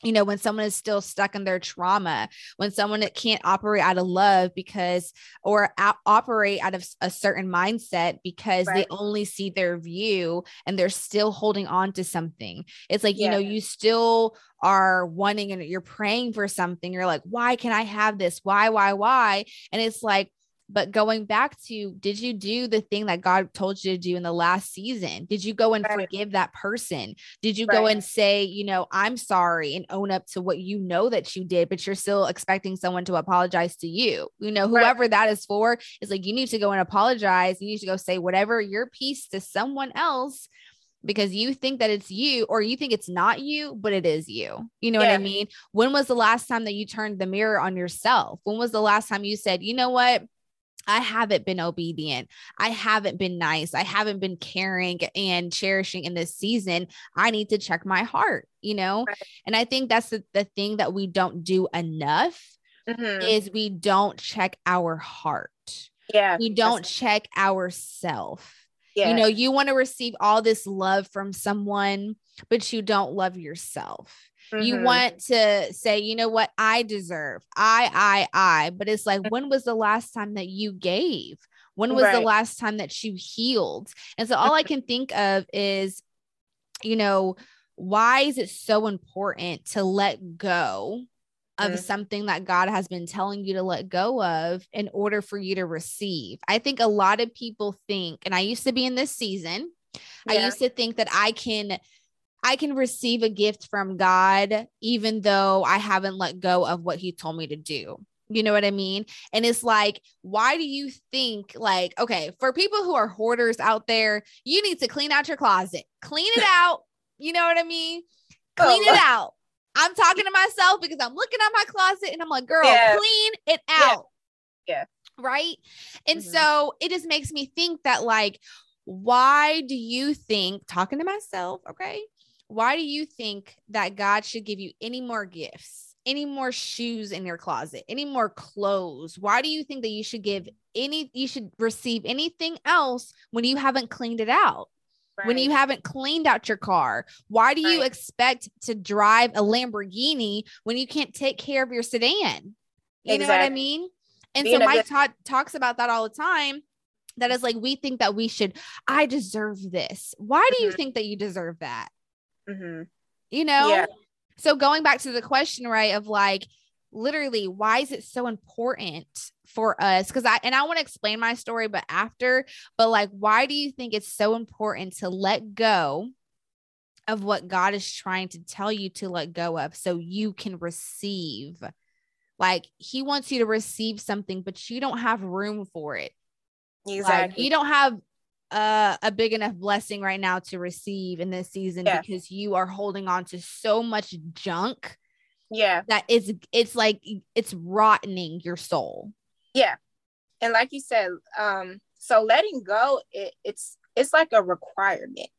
you know when someone is still stuck in their trauma when someone that can't operate out of love because or out, operate out of a certain mindset because right. they only see their view and they're still holding on to something it's like yeah. you know you still are wanting and you're praying for something you're like why can i have this why why why and it's like but going back to, did you do the thing that God told you to do in the last season? Did you go and right. forgive that person? Did you right. go and say, you know, I'm sorry and own up to what you know that you did, but you're still expecting someone to apologize to you? You know, whoever right. that is for is like, you need to go and apologize. You need to go say whatever your piece to someone else because you think that it's you or you think it's not you, but it is you. You know yeah. what I mean? When was the last time that you turned the mirror on yourself? When was the last time you said, you know what? I haven't been obedient. I haven't been nice. I haven't been caring and cherishing in this season. I need to check my heart, you know? Right. And I think that's the, the thing that we don't do enough mm-hmm. is we don't check our heart. Yeah. We don't check ourself. Yeah. You know, you want to receive all this love from someone, but you don't love yourself. Mm-hmm. You want to say, you know what, I deserve, I, I, I. But it's like, when was the last time that you gave? When was right. the last time that you healed? And so all I mm-hmm. can think of is, you know, why is it so important to let go of mm-hmm. something that God has been telling you to let go of in order for you to receive? I think a lot of people think, and I used to be in this season, yeah. I used to think that I can I can receive a gift from God, even though I haven't let go of what He told me to do. You know what I mean? And it's like, why do you think, like, okay, for people who are hoarders out there, you need to clean out your closet, clean it [LAUGHS] out. You know what I mean? Clean oh. it out. I'm talking to myself because I'm looking at my closet and I'm like, girl, yeah. clean it out. Yeah. yeah. Right. And mm-hmm. so it just makes me think that, like, why do you think, talking to myself, okay, why do you think that God should give you any more gifts, any more shoes in your closet, any more clothes? Why do you think that you should give any, you should receive anything else when you haven't cleaned it out? Right. When you haven't cleaned out your car, why do you expect to drive a Lamborghini when you can't take care of your sedan? You exactly. know what I mean? And Being so Mike good- talks about that all the time. That is like, we think that we should, I deserve this. Why do you mm-hmm. think that you deserve that? Mm-hmm. You know? Yeah. So going back to the question, right, of like, literally, why is it so important for us? Because I, and I want to explain my story, but after, but like, why do you think it's so important to let go? Of what God is trying to tell you to let go of so you can receive. Like he wants you to receive something, but you don't have room for it. Exactly. Like, you don't have uh, a big enough blessing right now to receive in this season yeah. because you are holding on to so much junk Yeah. That is it's like it's rottening your soul. Yeah. And like you said, um, so letting go, it, it's it's like a requirement.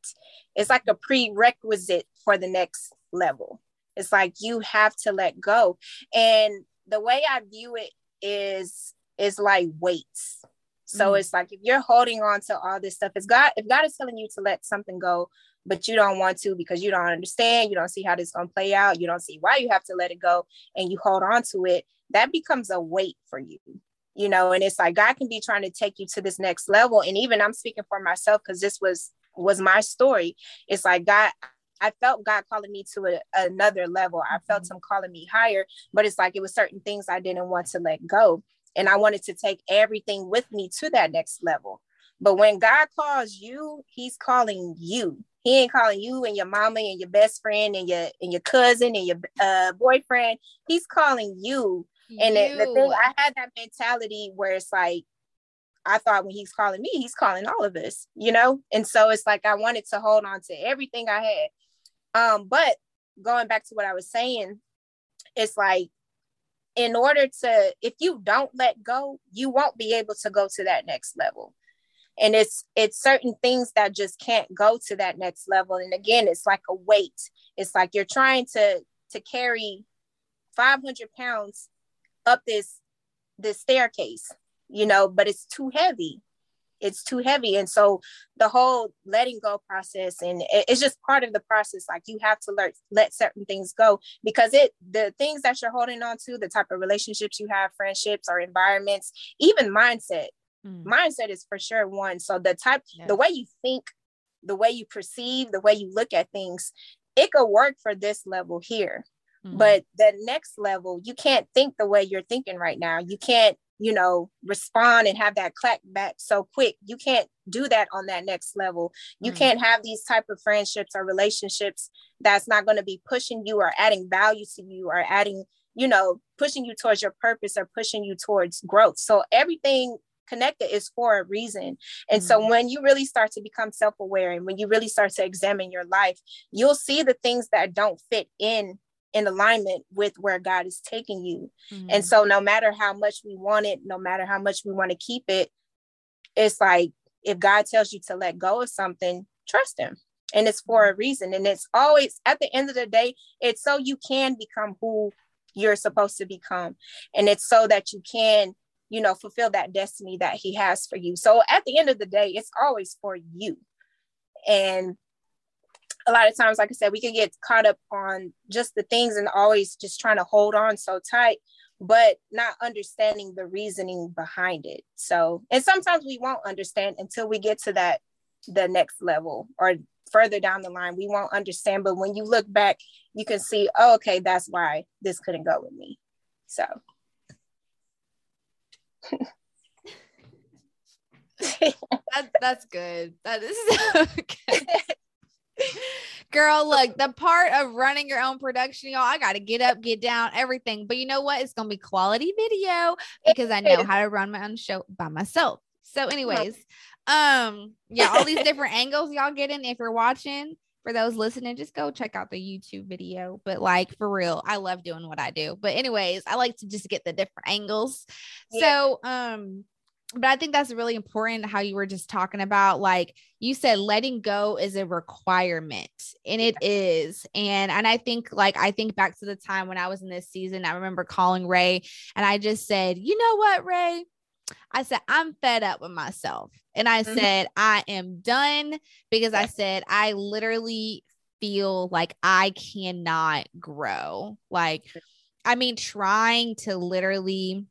It's like a prerequisite for the next level. It's like you have to let go. And the way I view it is is like weights. So mm. it's like if you're holding on to all this stuff, it's God, if God is telling you to let something go, but you don't want to because you don't understand, you don't see how this is gonna play out, you don't see why you have to let it go, and you hold on to it, that becomes a weight for you. You know, and it's like God can be trying to take you to this next level. And even I'm speaking for myself because this was was my story. It's like God, I felt God calling me to a, another level. I felt mm-hmm. Him calling me higher, but it's like it was certain things I didn't want to let go. And I wanted to take everything with me to that next level. But when God calls you, He's calling you. He ain't calling you and your mama and your best friend and your and your cousin and your uh, boyfriend. He's calling you. you. And the, the thing I had that mentality where it's like I thought when he's calling me, he's calling all of us, you know? And so it's like I wanted to hold on to everything I had. Um, but going back to what I was saying, it's like in order to if you don't let go you won't be able to go to that next level. And it's it's certain things that just can't go to that next level. And again it's like a weight. It's like you're trying to to carry 500 pounds up this this staircase you know but it's too heavy it's too heavy. And so the whole letting go process and it's just part of the process. Like you have to let let certain things go because it the things that you're holding on to the type of relationships you have friendships or environments even mindset mm. mindset is for sure one. So the type the way you think the way you perceive the way you look at things it could work for this level here. Mm. but the next level you can't think the way you're thinking right now. You can't you know respond and have that clack back so quick. You can't do that on that next level. You mm. can't have these type of friendships or relationships that's not going to be pushing you or adding value to you or adding you know pushing you towards your purpose or pushing you towards growth. So everything connected is for a reason. And mm. so when you really start to become self-aware and when you really start to examine your life you'll see the things that don't fit in in alignment with where God is taking you. Mm-hmm. And so no matter how much we want it, no matter how much we want to keep it, it's like if God tells you to let go of something, trust him. And it's for a reason. And it's always at the end of the day, it's so you can become who you're supposed to become. And it's so that you can, you know, fulfill that destiny that he has for you. So at the end of the day, it's always for you. And a lot of times, like I said, we can get caught up on just the things and always just trying to hold on so tight, but not understanding the reasoning behind it. So, and sometimes we won't understand until we get to that the next level or further down the line. We won't understand, but when you look back, you can see, oh, okay, that's why this couldn't go with me. So. [LAUGHS] that, that's good. That is [LAUGHS] good. [LAUGHS] [LAUGHS] Girl, look, the part of running your own production, y'all, I got to get up, get down, everything. But you know what? It's going to be quality video because I know how to run my own show by myself. So, anyways, um, yeah, all these different angles y'all getting if you're watching. For those listening, just go check out the YouTube video. But like for real, I love doing what I do. But anyways, I like to just get the different angles. So um but I think that's really important how you were just talking about like you said letting go is a requirement and it is. And and I think like I think back to the time when I was in this season I remember calling Rae and I just said you know what Rae? I said I'm fed up with myself. And I mm-hmm. said I am done because I said I literally feel like I cannot grow. Like I mean trying to literally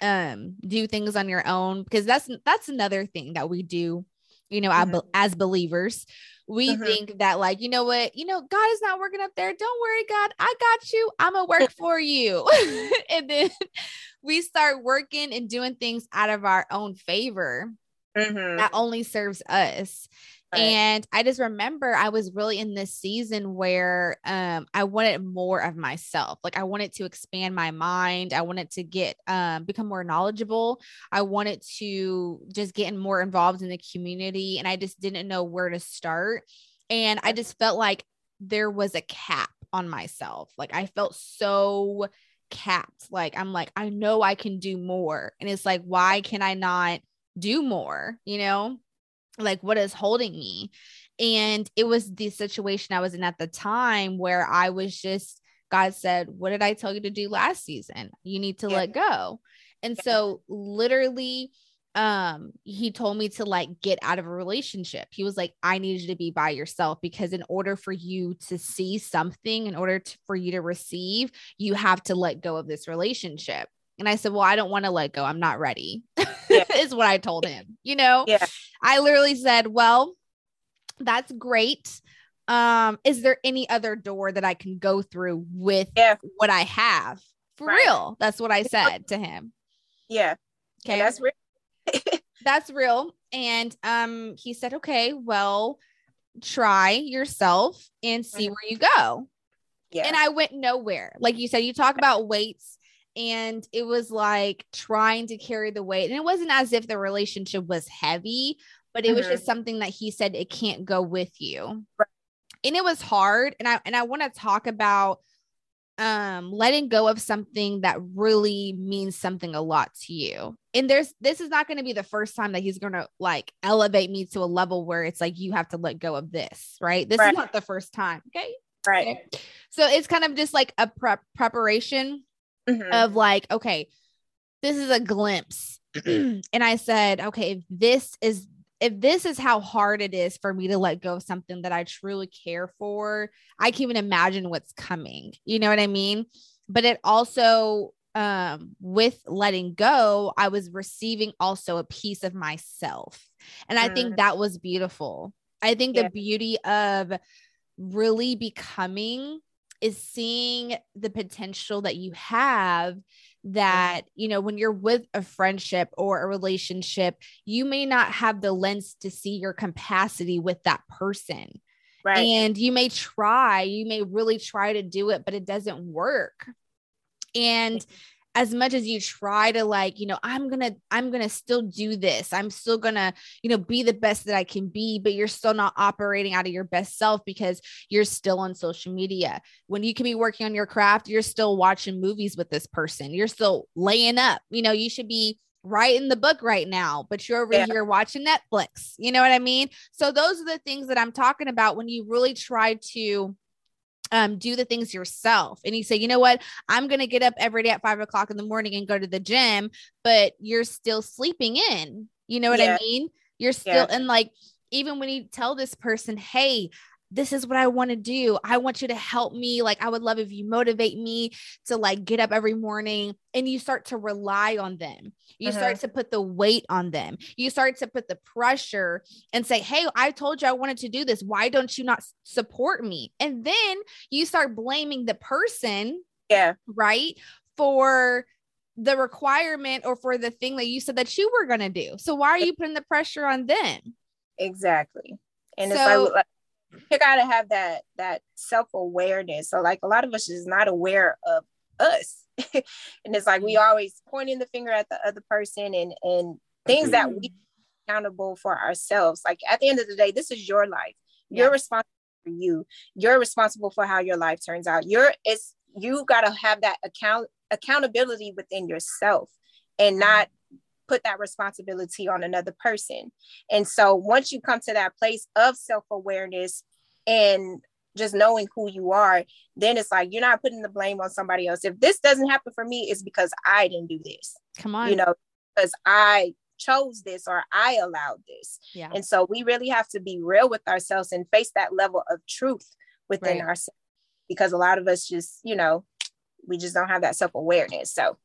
um do things on your own because that's that's another thing that we do you know mm-hmm. as believers. We mm-hmm. think that like you know what? You know god is not working up there. Don't worry god. I got you. I'm gonna work for you. [LAUGHS] And then [LAUGHS] we start working and doing things out of our own favor mm-hmm. that only serves us and I just remember I was really in this season where um, I wanted more of myself. Like I wanted to expand my mind. I wanted to get um, become more knowledgeable. I wanted to just get more involved in the community, and I just didn't know where to start. And I just felt like there was a cap on myself. Like I felt so capped. Like I'm like, I know I can do more. And it's like, why can I not do more? You know, like what is holding me? And it was the situation I was in at the time where I was just, God said, What did I tell you to do last season? You need to yeah. let go. And yeah. so, literally, um he told me to like get out of a relationship he was like i need you to be by yourself because in order for you to see something in order to, for you to receive you have to let go of this relationship and i said well i don't want to let go i'm not ready yeah. [LAUGHS] is what i told him you know yeah i literally said well that's great um is there any other door that i can go through with yeah. what i have for right. real that's what i said to him yeah okay and that's real [LAUGHS] that's real. And um, he said, okay, well, try yourself and see mm-hmm. where you go. Yeah. And I went nowhere. Like you said, you talk about weights, and it was like trying to carry the weight. And it wasn't as if the relationship was heavy, but it mm-hmm. was just something that he said it can't go with you. Right. And it was hard. And I and I want to talk about um letting go of something that really means something a lot to you and there's this is not going to be the first time that he's going to like elevate me to a level where it's like you have to let go of this right this right. is not the first time okay right okay. so it's kind of just like a prep preparation mm-hmm. of like okay this is a glimpse [CLEARS THROAT] and i said okay if this is if this is how hard it is for me to let go of something that I truly care for, I can't even imagine what's coming. You know what I mean? But it also, um, with letting go, I was receiving also a piece of myself. And I think mm. that was beautiful. I think yeah. the beauty of really becoming is seeing the potential that you have mm-hmm. that you know when you're with a friendship or a relationship you may not have the lens to see your capacity with that person. Right. And you may try you may really try to do it but it doesn't work. And as much as you try to like you know i'm gonna i'm gonna still do this i'm still gonna you know be the best that i can be but you're still not operating out of your best self because you're still on social media when you can be working on your craft you're still watching movies with this person you're still laying up you know you should be writing the book right now, but you're over yeah. here watching Netflix. You know what I mean? So those are the things that I'm talking about when you really try to um, do the things yourself. And you say, you know what? I'm going to get up every day at five o'clock in the morning and go to the gym, but you're still sleeping in. You know what yeah. I mean? You're still, yeah. and like, even when you tell this person, hey, this is what I want to do. I want you to help me. Like, I would love if you motivate me to like get up every morning and you start to rely on them. You uh-huh. start to put the weight on them. You start to put the pressure and say, Hey, I told you I wanted to do this. Why don't you not support me? And then you start blaming the person. Yeah. Right. For the requirement or for the thing that you said that you were going to do. So why are you putting the pressure on them? Exactly. And so, it's like, you gotta have that that self-awareness. So like a lot of us is not aware of us. [LAUGHS] And it's like we mm-hmm. always pointing the finger at the other person and and things that we mm-hmm. accountable for ourselves. Like at the end of the day this is your life. You're responsible for you. You're responsible for how your life turns out. You're it's you got to have that account accountability within yourself and not put that responsibility on another person. And so once you come to that place of self awareness and just knowing who you are, then it's like you're not putting the blame on somebody else. If this doesn't happen for me, it's because I didn't do this. Come on. You know, because I chose this or I allowed this. Yeah. And so we really have to be real with ourselves and face that level of truth within right. ourselves because a lot of us just, you know, we just don't have that self awareness. So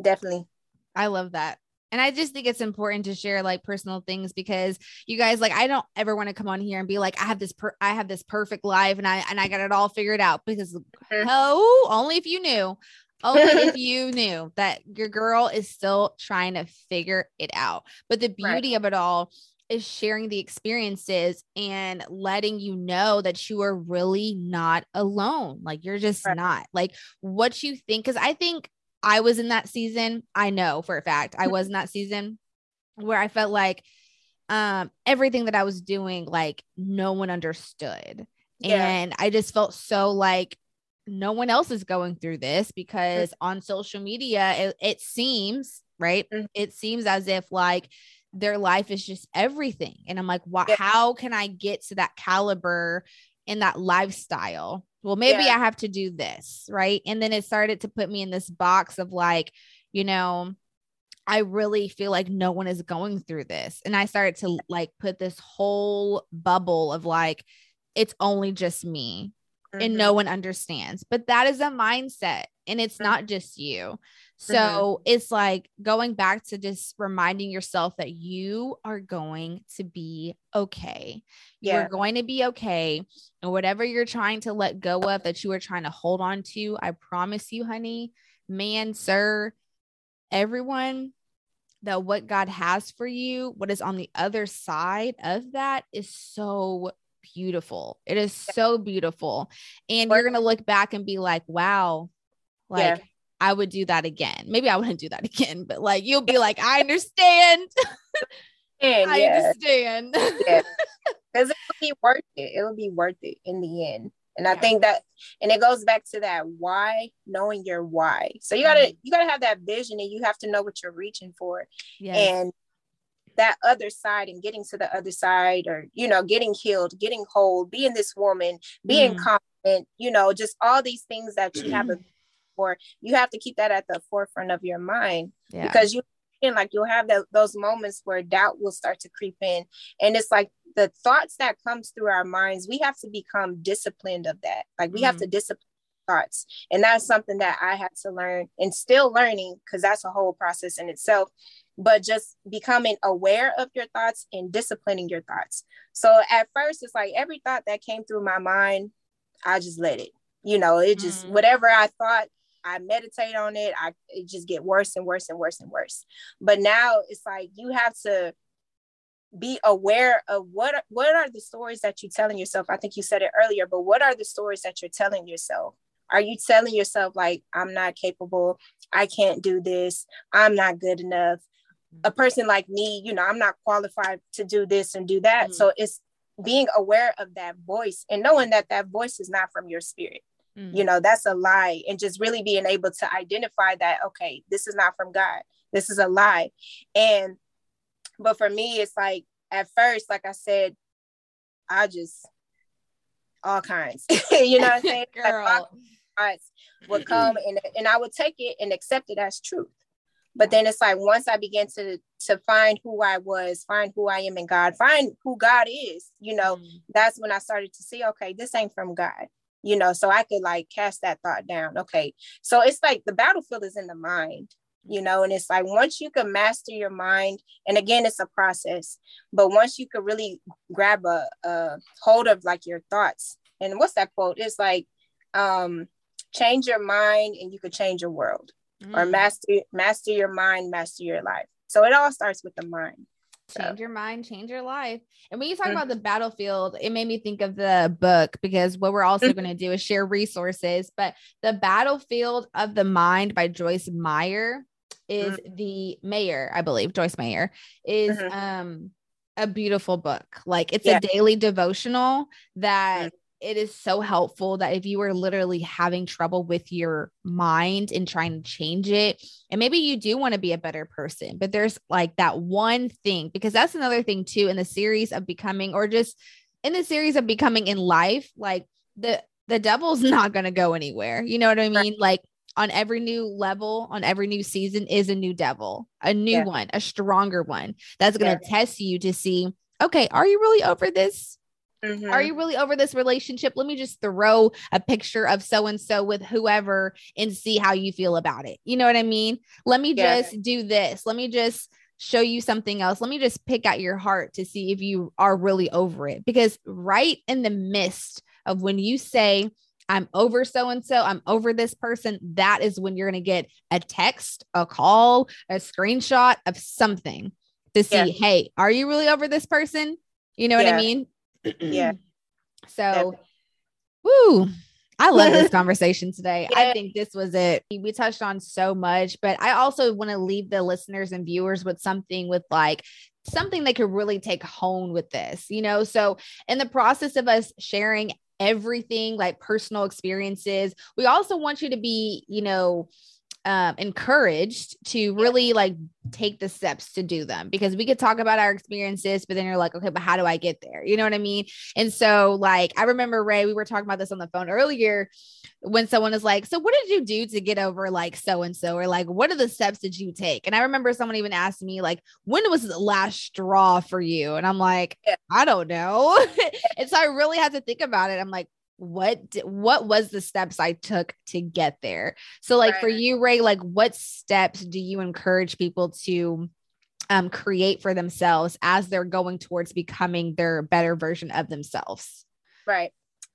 definitely. I love that. And I just think it's important to share like personal things because you guys like I don't ever want to come on here and be like I have this per- I have this perfect life and I and I got it all figured out because mm-hmm. oh only if you knew only if [LAUGHS] you knew that your girl is still trying to figure it out. But the beauty right. of it all is sharing the experiences and letting you know that you are really not alone. Like you're just right. not. Like what you think cuz I think I was in that season. I know for a fact I was in that season where I felt like um everything that I was doing, like no one understood. Yeah. And I just felt so like no one else is going through this because mm-hmm. on social media, it, it seems, right? Mm-hmm. It seems as if like their life is just everything. And I'm like, wow, yeah. how can I get to that caliber in that lifestyle? Well, maybe yeah. I have to do this, right? And then it started to put me in this box of like, you know, I really feel like no one is going through this. And I started to like put this whole bubble of like, it's only just me mm-hmm. and no mm-hmm. one understands. But that is a mindset and it's mm-hmm. not just you. So mm-hmm. it's like going back to just reminding yourself that you are going to be okay. Yeah. You're going to be okay. And whatever you're trying to let go of that you are trying to hold on to, I promise you, honey, man, sir, everyone, that what God has for you, what is on the other side of that is so beautiful. It is so beautiful. And you're going to look back and be like, wow, like yeah. I would do that again. Maybe I wouldn't do that [LAUGHS] again, but like you'll be like, I understand. [LAUGHS] And, I yeah. understand. yeah. [LAUGHS] Because it will be worth it. It will be worth it in the end. And I think that, and it goes back to that why, knowing your why. So you gotta, mm-hmm. you gotta have that vision, and you have to know what you're reaching for. Yes. And that other side and getting to the other side or you know getting healed getting whole being this woman being mm. confident you know just all these things that you have a [CLEARS THROAT] for you have to keep that at the forefront of your mind yeah. because you and like you'll have that, those moments where doubt will start to creep in and it's like the thoughts that comes through our minds we have to become disciplined of that like we mm. have to discipline thoughts and that's something that i had to learn and still learning because that's a whole process in itself but just becoming aware of your thoughts and disciplining your thoughts. So at first, it's like every thought that came through my mind, I just let it. You know, it just mm. whatever I thought, I meditate on it. I it just get worse and worse and worse and worse. But now it's like you have to be aware of what what are the stories that you're telling yourself. I think you said it earlier, but what are the stories that you're telling yourself? Are you telling yourself like I'm not capable, I can't do this, I'm not good enough, a person like me, you know, I'm not qualified to do this and do that. Mm. So it's being aware of that voice and knowing that that voice is not from your spirit. Mm. You know, that's a lie. And just really being able to identify that, okay, this is not from God. This is a lie. And, but for me, it's like at first, like I said, I just, all kinds, [LAUGHS] you know what I'm saying? [LAUGHS] Girl. Like, kinds would come and, and I would take it and accept it as truth but then it's like once i began to to find who i was find who i am in god find who god is you know mm. that's when i started to see okay this ain't from god you know so i could like cast that thought down okay so it's like the battlefield is in the mind you know and it's like once you can master your mind and again it's a process but once you could really grab a, a hold of like your thoughts and what's that quote it's like um change your mind and you could change your world mm. or master master your mind, master your life. So it all starts with the mind. Change your mind, change your life. And when you talk mm-hmm. about the battlefield, it made me think of the book because what we're also mm-hmm. going to do is share resources. But the battlefield of the mind by Joyce Meyer is mm-hmm. the Meyer, I believe, Joyce Meyer is mm-hmm. um a beautiful book. Like it's yeah. a daily devotional that mm it is so helpful that if you are literally having trouble with your mind and trying to change it, and maybe you do want to be a better person, but there's like that one thing, because that's another thing too in the series of becoming, or just in the series of becoming in life, like the the devil's [LAUGHS] not going to go anywhere. You know what I mean? Like on every new level, on every new season is a new devil, a new yeah. one, a stronger one that's going to yeah. test you to see, okay, are you really over this? Mm-hmm. Are you really over this relationship? Let me just throw a picture of so and so with whoever and see how you feel about it. You know what I mean? Let me yeah. just do this. Let me just show you something else. Let me just pick at your heart to see if you are really over it. Because right in the midst of when you say, I'm over so and so, I'm over this person, that is when you're going to get a text, a call, a screenshot of something to see, yeah. hey, are you really over this person? You know yeah. what I mean? Yeah. [CLEARS THROAT] So, woo. I love this [LAUGHS] conversation today. Yeah. I think this was it. We touched on so much, but I also want to leave the listeners and viewers with something with like something they could really take home with this, you know? So, in the process of us sharing everything like personal experiences. We also want you to be, you know, um, encouraged to really like take the steps to do them because we could talk about our experiences, but then you're like, okay, but how do I get there? You know what I mean? And so, like, I remember Rae, we were talking about this on the phone earlier when someone is like, So, what did you do to get over like so and so? Or like, what are the steps did you take? And I remember someone even asked me, like, when was the last straw for you? And I'm like, I don't know. [LAUGHS] and so I really had to think about it. I'm like, what what was the steps I took to get there? So like right. for you Rae, like what steps do you encourage people to um, create for themselves as they're going towards becoming their better version of themselves? Right.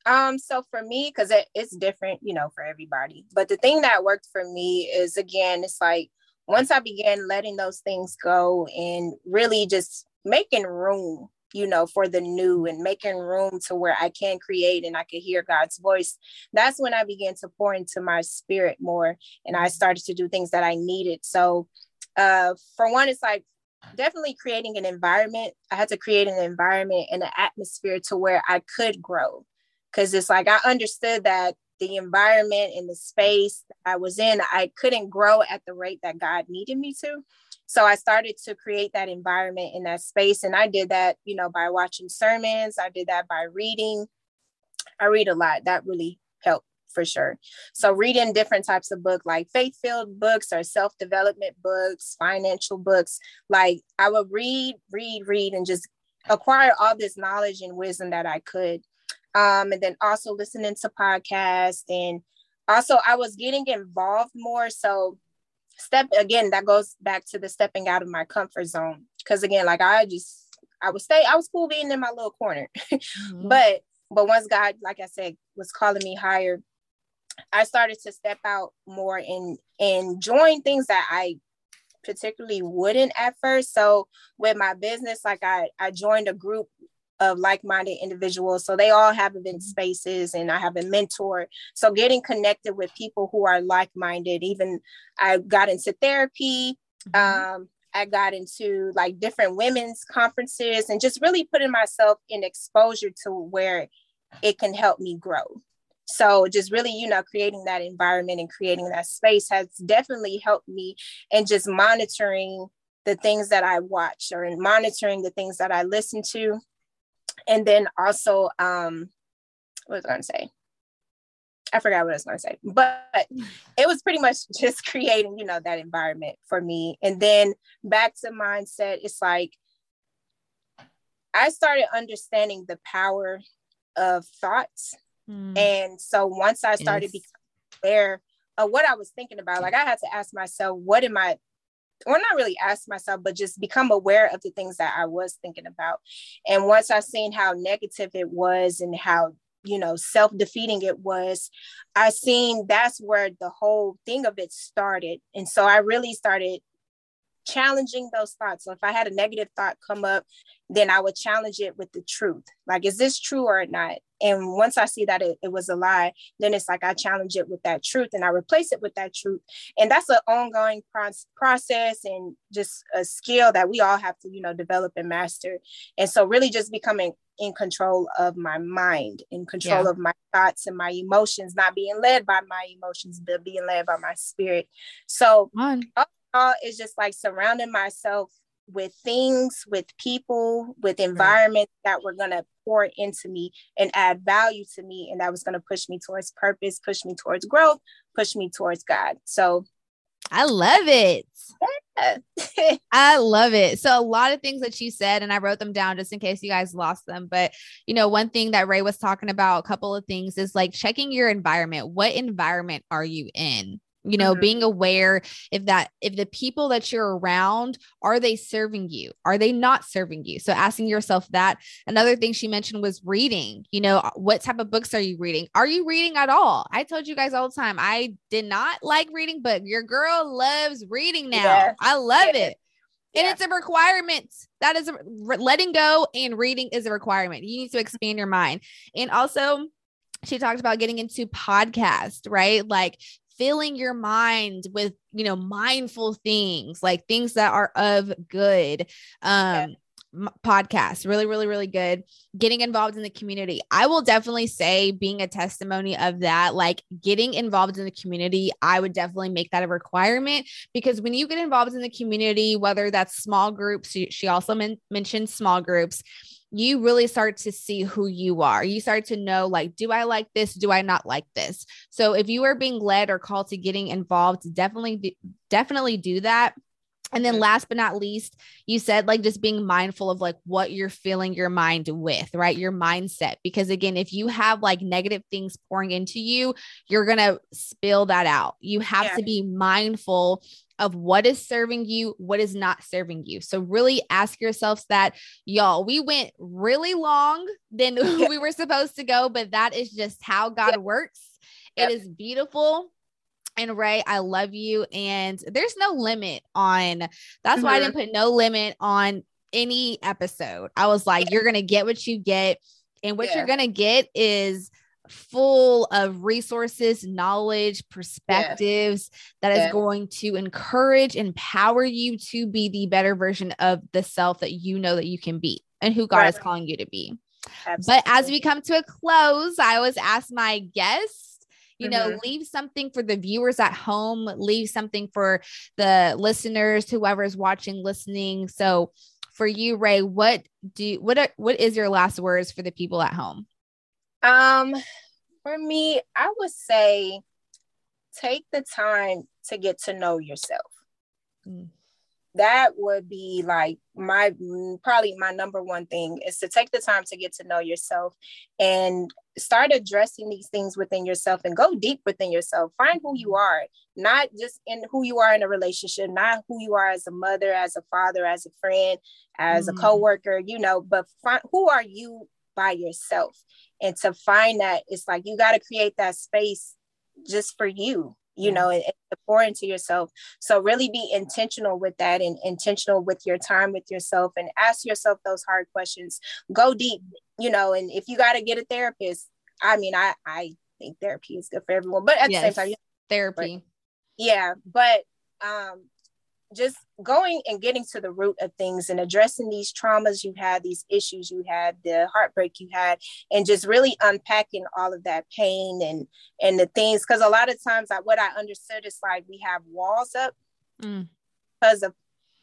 Um, so for me, because it, it's different, you know, for everybody. But the thing that worked for me is again, it's like once I began letting those things go and really just making room you know, for the new and making room to where I can create and I can hear God's voice. That's when I began to pour into my spirit more and I started to do things that I needed. So, uh, for one, it's like definitely creating an environment. I had to create an environment and an atmosphere to where I could grow. Cause it's like I understood that the environment and the space I was in, I couldn't grow at the rate that God needed me to. So I started to create that environment in that space. And I did that, you know, by watching sermons. I did that by reading. I read a lot. That really helped for sure. So reading different types of books like faith-filled books or self-development books, financial books. Like I would read, read, read, and just acquire all this knowledge and wisdom that I could. Um, and then also listening to podcasts and also I was getting involved more. So step again that goes back to the stepping out of my comfort zone. Because again like i just i would stay i was cool being in my little corner. [LAUGHS] Mm-hmm. but but once god like i said was calling me higher i started to step out more and and join things that i particularly wouldn't at first. So with my business like i i joined a group of like-minded individuals. So they all have event spaces and i have a mentor. So getting connected with people who are like-minded even i got into therapy mm-hmm. um, i got into like different women's conferences and just really putting myself in exposure to where it can help me grow. So just really you know creating that environment and creating that space has definitely helped me and just monitoring the things that I watch or in monitoring the things that I listen to and then also um what was I gonna say? I forgot what I was gonna say, but it was pretty much [LAUGHS] just creating, you know, that environment for me. And then back to mindset, it's like I started understanding the power of thoughts. Mm. And so once I started yes. becoming aware of what I was thinking about, like I had to ask myself, what am I or not really ask myself, but just become aware of the things that I was thinking about. And once I seen how negative it was and how you know self-defeating it was i seen that's where the whole thing of it started and so i really started challenging those thoughts so if i had a negative thought come up then i would challenge it with the truth like is this true or not and once I see that it, it was a lie, then it's like I challenge it with that truth and I replace it with that truth. And that's an ongoing pro- process and just a skill that we all have to, you know, develop and master. And so, really, just becoming in control of my mind, in control yeah. of my thoughts and my emotions, not being led by my emotions, but being led by my spirit. So, all is just like surrounding myself with things, with people, with mm-hmm. environments right. that were going to pour into me and add value to me. And that was going to push me towards purpose, push me towards growth, push me towards God. So I love it. Yeah. [LAUGHS] I love it. So a lot of things that you said, and I wrote them down just in case you guys lost them. But you know, one thing that Rae was talking about, a couple of things is like checking your environment. What environment are you in? You know mm-hmm. being aware if that if the people that you're around are they serving you? Are they not serving you? So asking yourself that. Another thing she mentioned was reading. You know what type of books are you reading? Are you reading at all? I told you guys all the time i did not like reading but your girl loves reading now. Yes. i love yes. it and yeah. it's a requirement. That is a, letting go and reading is a requirement. You need to expand your mind. And also she talked about getting into podcast, right? Like filling your mind with you know mindful things like things that are of good um podcast really really really good. Getting involved in the community. I will definitely say being a testimony of that like getting involved in the community i would definitely make that a requirement because when you get involved in the community whether that's small groups she also men- mentioned small groups you really start to see who you are. You start to know, like, do I like this? Do I not like this? So if you are being led or called to getting involved, definitely, definitely do that. And then mm-hmm. last but not least, you said like just being mindful of like what you're filling your mind with, right? Your mindset. Because again, if you have like negative things pouring into you, you're going to spill that out. You have yeah. to be mindful of what is serving you, what is not serving you. So really ask yourselves that, y'all. We went really long than [LAUGHS] [LAUGHS] we were supposed to go, but that is just how God works. It is beautiful and Rae, I love you. And there's no limit on that's mm-hmm. why I didn't mm-hmm. put no limit on any episode. I was like, you're gonna get what you get, and what yeah. you're gonna get is full of resources, knowledge, perspectives yeah. that is yeah. going to encourage, empower you to be the better version of the self that you know that you can be and who God right. is calling you to be. Absolutely. But as we come to a close, I always ask my guests you know mm-hmm. leave something for the viewers at home leave something for the listeners whoever's watching listening so for you rae what do what are, what is your last words for the people at home um for me i would say take the time to get to know yourself. Mm. That would be like my probably my number one thing is to take the time to get to know yourself and start addressing these things within yourself and go deep within yourself. Find who you are not just in who you are in a relationship not who you are as a mother as a father as a friend as mm-hmm. a co-worker you know but find who are you by yourself and to find that it's like you got to create that space just for you you know, and, and pour into yourself. So really be intentional with that and intentional with your time with yourself and ask yourself those hard questions. Go deep, you know, and if you got to get a therapist, I mean, I I think therapy is good for everyone, but at yes, the same time, therapy. yeah, but um just going and getting to the root of things and addressing these traumas you had, these issues you had, the heartbreak you had, and just really unpacking all of that pain and and the things. Because a lot of times, I, what I understood is like we have walls up mm. because of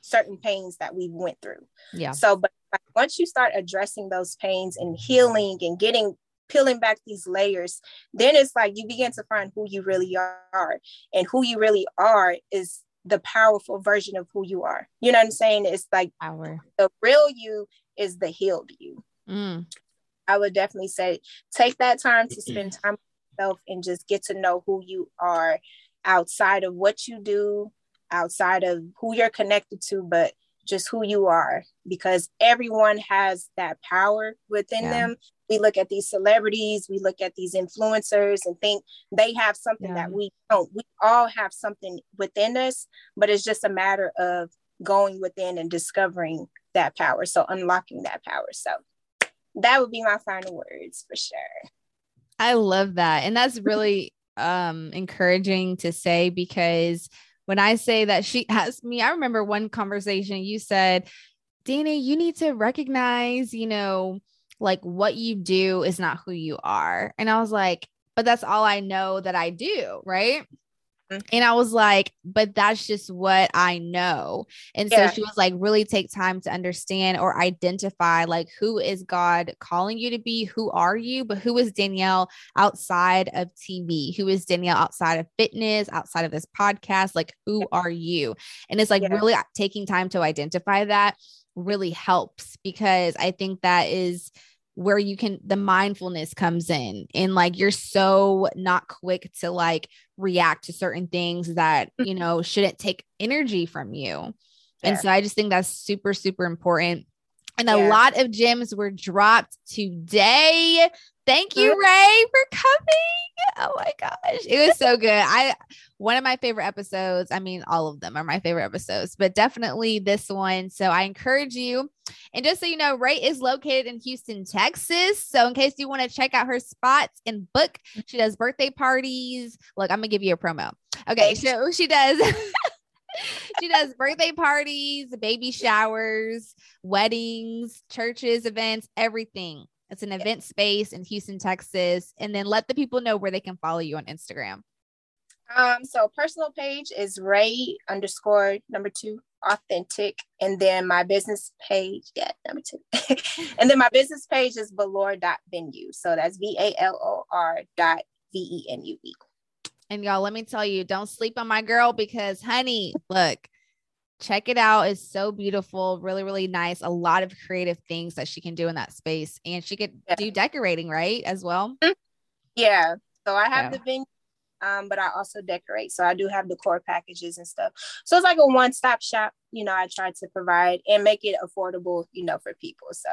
certain pains that we went through. Yeah. So, but once you start addressing those pains and healing and getting peeling back these layers, then it's like you begin to find who you really are. And who you really are is the powerful version of who you are. You know what I'm saying? It's like Power. the real you is the healed you. Mm. I would definitely say take that time to spend [CLEARS THROAT] time with yourself and just get to know who you are outside of what you do, outside of who you're connected to, but just who you are because everyone has that power within yeah. them we look at these celebrities, we look at these influencers and think they have something yeah. that we don't. We all have something within us, but it's just a matter of going within and discovering that power. So unlocking that power. So that would be my final words for sure. I love that. And that's really um encouraging to say because when I say that she asked me, I remember one conversation you said, Dana, you need to recognize, you know, like what you do is not who you are. And I was like, but that's all I know that I do. Right. Mm-hmm. And I was like, but that's just what I know. And yeah. so she was like, really take time to understand or identify like who is God calling you to be? Who are you? But who is Danielle outside of TV? Who is Danielle outside of fitness, outside of this podcast? Like, who are you? And it's like yeah. really taking time to identify that really helps because I think that is where you can the mindfulness comes in and like you're so not quick to like react to certain things that you mm-hmm. know shouldn't take energy from you. And so i just think that's super super important. And a yeah. lot of gems were dropped today thank you rae for coming oh my gosh it was so good i one of my favorite episodes. I mean, all of them are my favorite episodes, but definitely this one. So I encourage you. And just so you know, Rae is located in Houston, Texas. So in case you want to check out her spots and book, mm-hmm. she does birthday parties. Look, I'm gonna give you a promo. Okay, so she does. [LAUGHS] she does birthday parties, baby showers, weddings, churches, events, everything. It's an event space in Houston, Texas. And then let the people know where they can follow you on Instagram. Um, so personal page is Rae underscore number two authentic. And then my business page, yeah, number two. [LAUGHS] and then my business page is valor dot venue. So that's V-A-L-O-R dot V-E-N-U-E. And y'all, let me tell you, don't sleep on my girl because honey, look, check it out. It's so beautiful, really, really nice. A lot of creative things that she can do in that space. And she could yeah. do decorating, right? As well. Mm-hmm. Yeah. So I have yeah. the venue um, but I also decorate. So I do have the core packages and stuff. So it's like a one stop shop, you know, I try to provide and make it affordable, you know, for people. So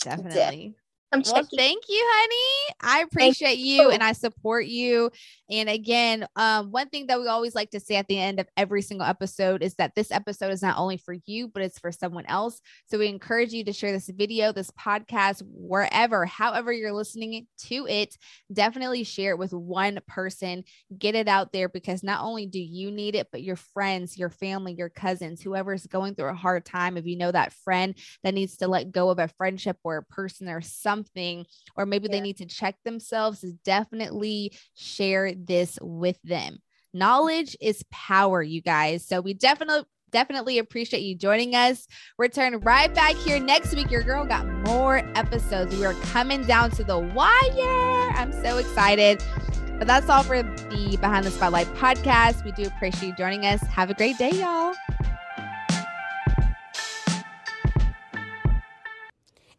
definitely. I'm well, thank you, honey. I appreciate you. you and I support you. And again, um, one thing that we always like to say at the end of every single episode is that this episode is not only for you, but it's for someone else. So we encourage you to share this video, this podcast, wherever, however you're listening to it. Definitely share it with one person. Get it out there because not only do you need it, but your friends, your family, your cousins, whoever's going through a hard time. If you know that friend that needs to let go of a friendship or a person or something something, or maybe yeah. they need to check themselves, definitely share this with them. Knowledge is power, you guys. So we definitely definitely appreciate you joining us. Return right back here next week. Your girl got more episodes. We are coming down to the wire. I'm so excited. But that's all for the Behind the Spotlight podcast. We do appreciate you joining us. Have a great day, y'all.